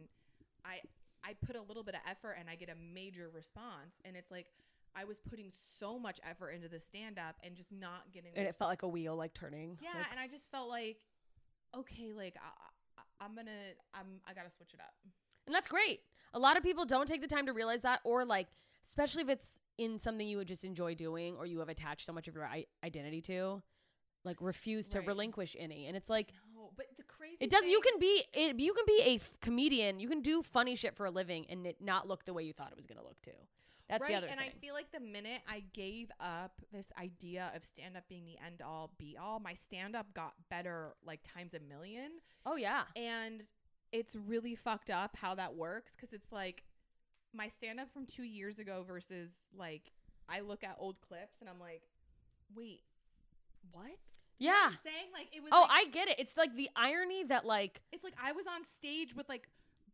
I I put a little bit of effort and I get a major response and it's like I was putting so much effort into the stand up and just not getting And it felt like a wheel like turning. Yeah, Like, and I just felt like okay, like I, I, I'm going to I'm I got to switch it up. And that's great. A lot of people don't take the time to realize that, or like, especially if it's in something you would just enjoy doing or you have attached so much of your I- identity to, like refuse to Right. relinquish any. And it's like, No, but the crazy it does. You can be it, you can be a f- comedian. You can do funny shit for a living and it not look the way you thought it was gonna look too. That's the right, other and thing. I feel like the minute I gave up this idea of stand up being the end all be all, my stand up got better like times a million. oh yeah, And it's really fucked up how that works because it's like my stand up from two years ago versus like I look at old clips and I'm like, wait, what? You know what yeah. Saying like it was. Oh, like- I get it. It's like the irony that like It's like I was on stage with like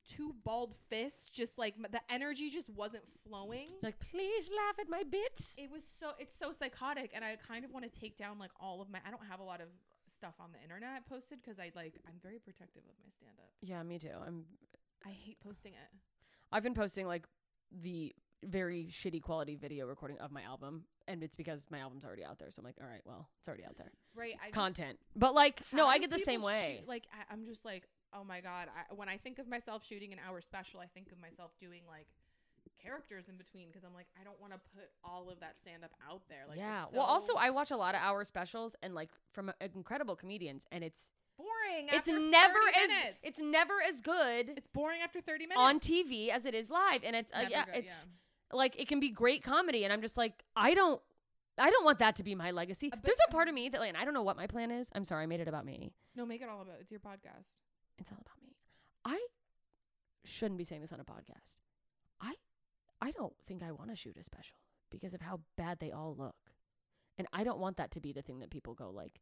two balled fists, just like the energy just wasn't flowing. like please laugh at my bits. it was so it's so psychotic and i kind of want to take down like all of my i don't have a lot of stuff on the internet posted because i like i'm very protective of my stand up Yeah, me too. I'm i hate posting it I've been posting like the very shitty quality video recording of my album, and it's because my album's already out there. So I'm like, all right, well, it's already out there. Right. I just- Content, but like, no, I get the same way. shoot- like I, I'm just like, oh my god. I, when I think of myself shooting an hour special, I think of myself doing like characters in between because I'm like, I don't want to put all of that stand up out there. Like, yeah. it's well, also I watch a lot of hour specials and like from uh, incredible comedians, and it's boring. it's never 30 as minutes. it's never as good It's boring after 30 minutes on TV as it is live, and it's, uh, yeah, good, it's like it can be great comedy, and I'm just like, I don't. I don't want that to be my legacy. Uh, There's a part of me that, like, and I don't know what my plan is. I'm sorry, I made it about me. No, make it all about it's your podcast. It's all about me. I shouldn't be saying this on a podcast. I I don't think I want to shoot a special because of how bad they all look. And I don't want that to be the thing that people go like,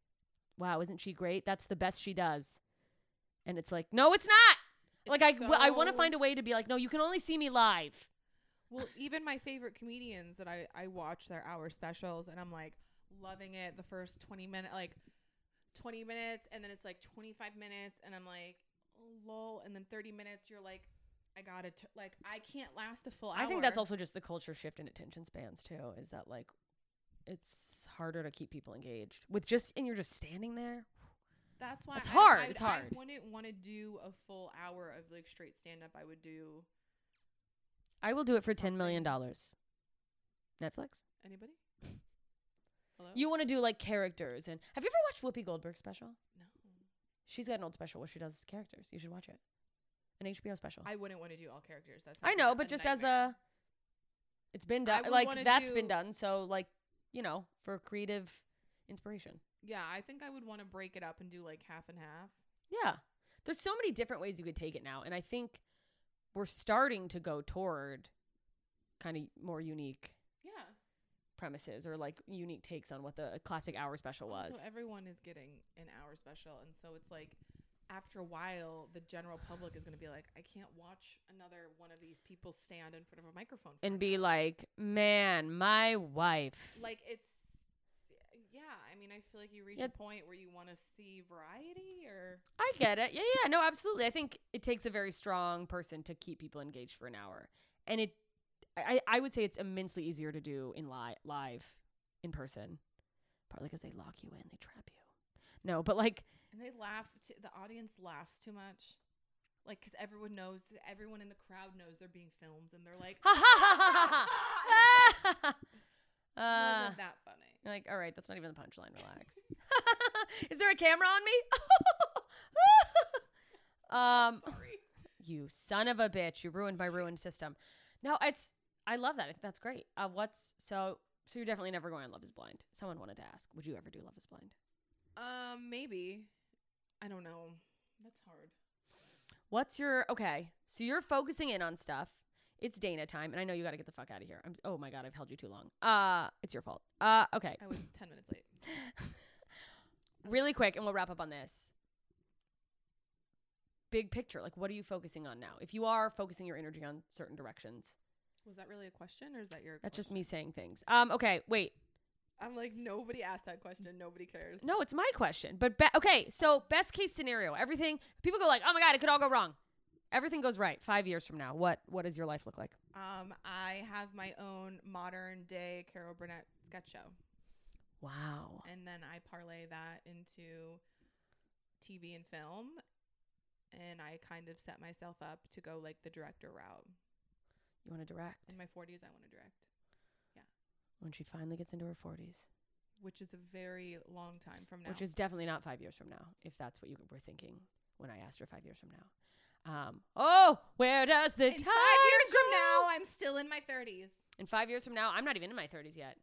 "Wow, isn't she great? That's the best she does." And it's like, "No, it's not." like I It's w- I want to find a way to be like, "No, you can only see me live." Well, even my favorite comedians that I I watch their hour specials and I'm like loving it the first 20 minute like 20 minutes and then it's like 25 minutes and I'm like lol and then 30 minutes you're like I got to like I can't last a full hour. I think that's also just the culture shift in attention spans too. Is that like it's harder to keep people engaged with just and you're just standing there. that's why It's I- hard, I, it's I hard. wouldn't want to do a full hour of like straight stand up. I would do I will do it for ten million dollars. Netflix. anybody? Hello? You want to do like characters and have you ever watched Whoopi Goldberg special? No. She's got an old special where she does characters. You should watch it. An HBO special. I wouldn't want to do all characters. That's I know, but just as a it's been done like that's been done so like, you know, for creative inspiration. Yeah, I think I would want to break it up and do like half and half. Yeah. There's so many different ways you could take it now and I think we're starting to go toward kind of more unique Yeah. premises or like unique takes on what the classic hour special was. So everyone is getting an hour special, and so it's like after a while, the general public is going to be like, I can't watch another one of these people stand in front of a microphone and be hour." like, "Man, my wife." like it's. Yeah, I mean, I feel like you reach Yeah. a point where you want to see variety, or I get it. Yeah, yeah, no, absolutely. I think it takes a very strong person to keep people engaged for an hour, and it, I, I would say it's immensely easier to do in li- live, in person, partly because they lock you in, they trap you. No, but like, and they laugh. T- the audience laughs too much, like because everyone knows, that everyone in the crowd knows they're being filmed, and they're like, *laughs* ha ha ha ha ha. *laughs* "It Uh, wasn't that funny. you're like, all right, that's not even the punchline. Relax. *laughs* Is there a camera on me? um, Sorry. you son of a bitch! You ruined my ruined system. No, it's I love that. That's great. Uh, what's so? So you're definitely never going on Love Is Blind. Someone wanted to ask, would you ever do Love Is Blind? Um, maybe. I don't know. That's hard. What's your okay? So you're focusing in on stuff. It's Dana time, and I know you got to get the fuck out of here. I'm. Oh my god, I've held you too long. Uh, it's your fault. Uh, okay. I was *laughs* ten minutes late. really quick and we'll wrap up on this big picture like what are you focusing on now if you are focusing your energy on certain directions Was that really a question, or is that your? that's just me saying things um okay wait I'm like nobody asked that question. Nobody cares. no it's my question but be- okay so best case scenario everything people go like oh my god it could all go wrong. Everything goes right five years from now. What what does your life look like? Um, I have my own modern day Carol Burnett sketch show, wow. And then I parlay that into TV and film, and I kind of set myself up to go like the director route. you want to direct? In my 40s, I want to direct, when she finally gets into her 40s which is a very long time from now. which is definitely not five years from now if that's what you were thinking when i asked her five years from now um oh where does the in time five years from now, I'm still in my 30s. In five years from now, I'm not even in my 30s yet.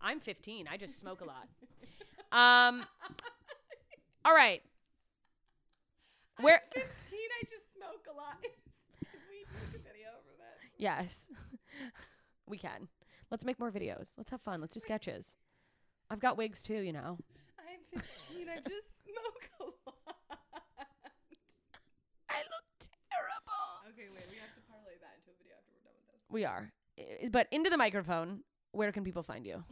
I'm 15. I just smoke a lot. Um. *laughs* All right. Where? I'm 15, I just smoke a lot. *laughs* Can we make a video over that? Yes, *laughs* we can. Let's make more videos. Let's have fun. Let's do sketches. I've got wigs too, you know. I'm 15. I just *laughs* smoke a lot. I look terrible. Okay, wait. We have to parlay that into a video after we're done with this. We are. I- But into the microphone, where can people find you?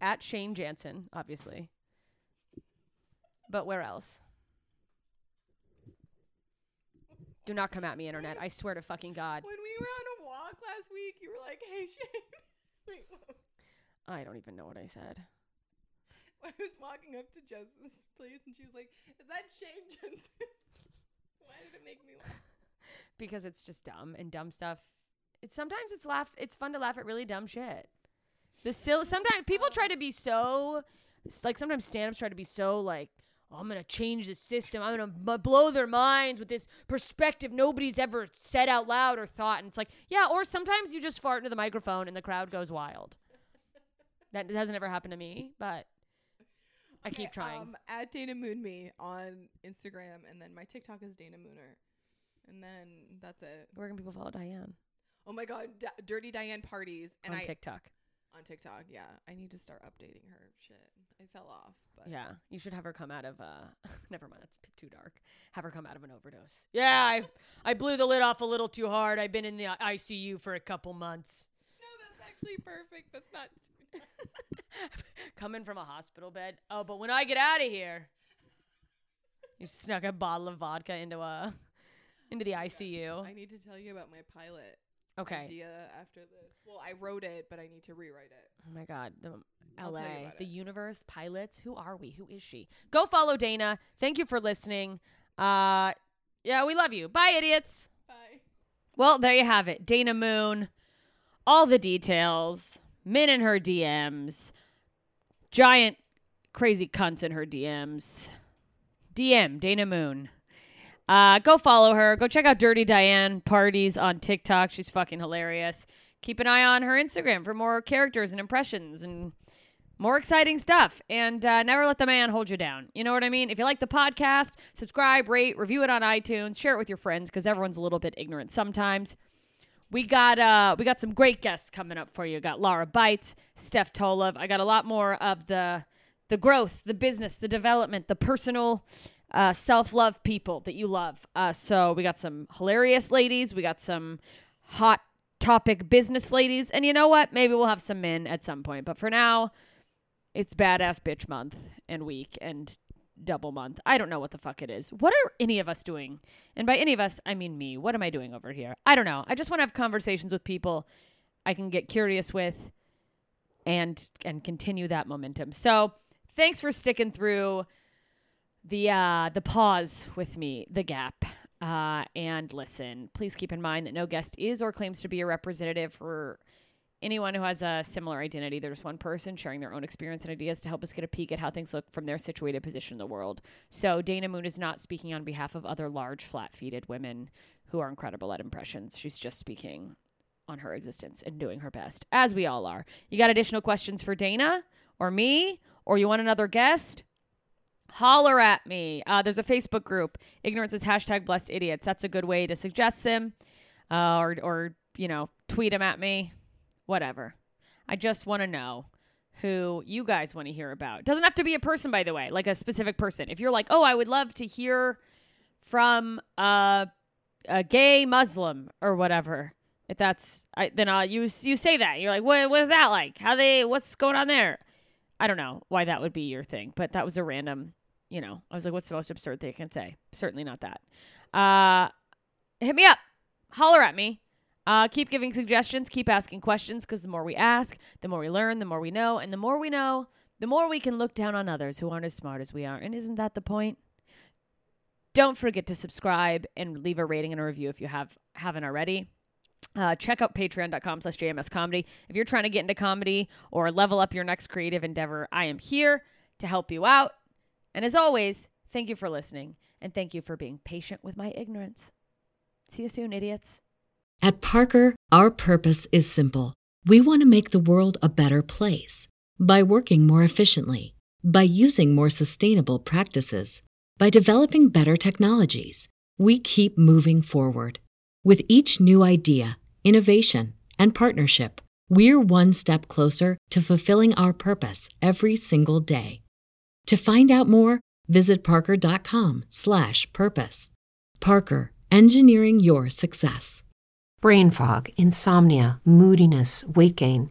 At Shane Jansen, obviously. But where else? Do not come at me, internet. I swear to fucking God. When we were on a talk last week, you were like, "Hey, Shane." *laughs* Wait, what? I don't even know what I said. I was walking up to Jensen's place, and she was like, "Is that Shane Jensen?" *laughs* Why did it make me laugh? *laughs* Because it's just dumb and dumb stuff. It's sometimes it's laugh. It's fun to laugh at really dumb shit. The still sometimes people try to be so like sometimes stand-ups try to be so like oh, I'm gonna change the system. I'm gonna m- blow their minds with this perspective nobody's ever said out loud or thought. And it's like, yeah, or sometimes you just fart into the microphone and the crowd goes wild. That hasn't ever happened to me, but I keep trying. Um, at Dana Moon Me on Instagram, and then my TikTok is Dana Mooner, and then that's it. Where can people follow Diane Oh my God, D- Dirty Diane parties, and on I TikTok? On TikTok. Yeah, I need to start updating her shit. I fell off, but Yeah, you should have her come out of. uh *laughs* Never mind, p- too dark. Have her come out of an overdose. Yeah, I I blew the lid off a little too hard. I've been in the ICU for a couple months. no, that's actually perfect. That's not. *laughs* Coming from a hospital bed. Oh, but when I get out of here, *laughs* you snuck a bottle of vodka into a into the ICU. I need to tell you about my pilot Okay. idea after this. Well, I wrote it, but I need to rewrite it. Oh my God, the I'll tell you LA, about the it. universe, pilots. Who are we? Who is she? Go follow Dana. Thank you for listening. Uh, yeah, we love you. Bye, idiots. Bye. Well, there you have it. Dana Moon. All the details. Min in her DMs. Giant crazy cunts in her DMs. DM Dana Moon. Uh, go follow her. Go check out Dirty Diane parties on TikTok. She's fucking hilarious. Keep an eye on her Instagram for more characters and impressions and more exciting stuff. And uh, never let the man hold you down. You know what I mean? If you like the podcast, subscribe, rate, review it on iTunes, share it with your friends because everyone's a little bit ignorant sometimes. We got uh we got some great guests coming up for you. Got Laura Bites, Steph Tolev. I got a lot more of the the growth, the business, the development, the personal uh, self-love people that you love. Uh, so we got some hilarious ladies. We got some hot topic business ladies, and you know what? Maybe we'll have some men at some point. But for now, it's badass bitch month and week and double month. I don't know what the fuck it is. What are any of us doing? And by any of us, I mean me. What am I doing over here? I don't know. I just want to have conversations with people I can get curious with and and continue that momentum. So, thanks for sticking through the uh the pause with me, the gap. Uh and listen, please keep in mind that no guest is or claims to be a representative for anyone who has a similar identity. There's one person sharing their own experience and ideas to help us get a peek at how things look from their situated position in the world. So Dana Moon is not speaking on behalf of other large, flat-feeted women who are incredible at impressions. She's just speaking on her existence and doing her best, as we all are. You got additional questions for Dana or me, or you want another guest? Holler at me. Uh, there's a Facebook group. Ignorance is hashtag blessed idiots. That's a good way to suggest them, uh, or or you know tweet them at me whatever. I just want to know who you guys want to hear about. Doesn't have to be a person, by the way, like a specific person. If you're like, oh, I would love to hear from a, a gay Muslim or whatever. If that's, I, then uh, you you say that you're like, what is that like? How they? What's going on there? I don't know why that would be your thing, but that was a random. You know, I was like, what's the most absurd thing I can say? Certainly not that. Uh, hit me up, holler at me. Uh, keep giving suggestions, keep asking questions because the more we ask, the more we learn, the more we know, and the more we know, the more we can look down on others who aren't as smart as we are. And isn't that the point? Don't forget to subscribe and leave a rating and a review if you have haven't already. Uh, check out patreon.com slash jms comedy. If you're trying to get into comedy or level up your next creative endeavor, I am here to help you out. And as always, thank you for listening and thank you for being patient with my ignorance. See you soon, idiots. At Parker, our purpose is simple. We want to make the world a better place by working more efficiently, by using more sustainable practices, by developing better technologies. We keep moving forward. With each new idea, innovation, and partnership, we're one step closer to fulfilling our purpose every single day. To find out more, visit parker.com/purpose. Parker, engineering your success. Brain fog, insomnia, moodiness, weight gain.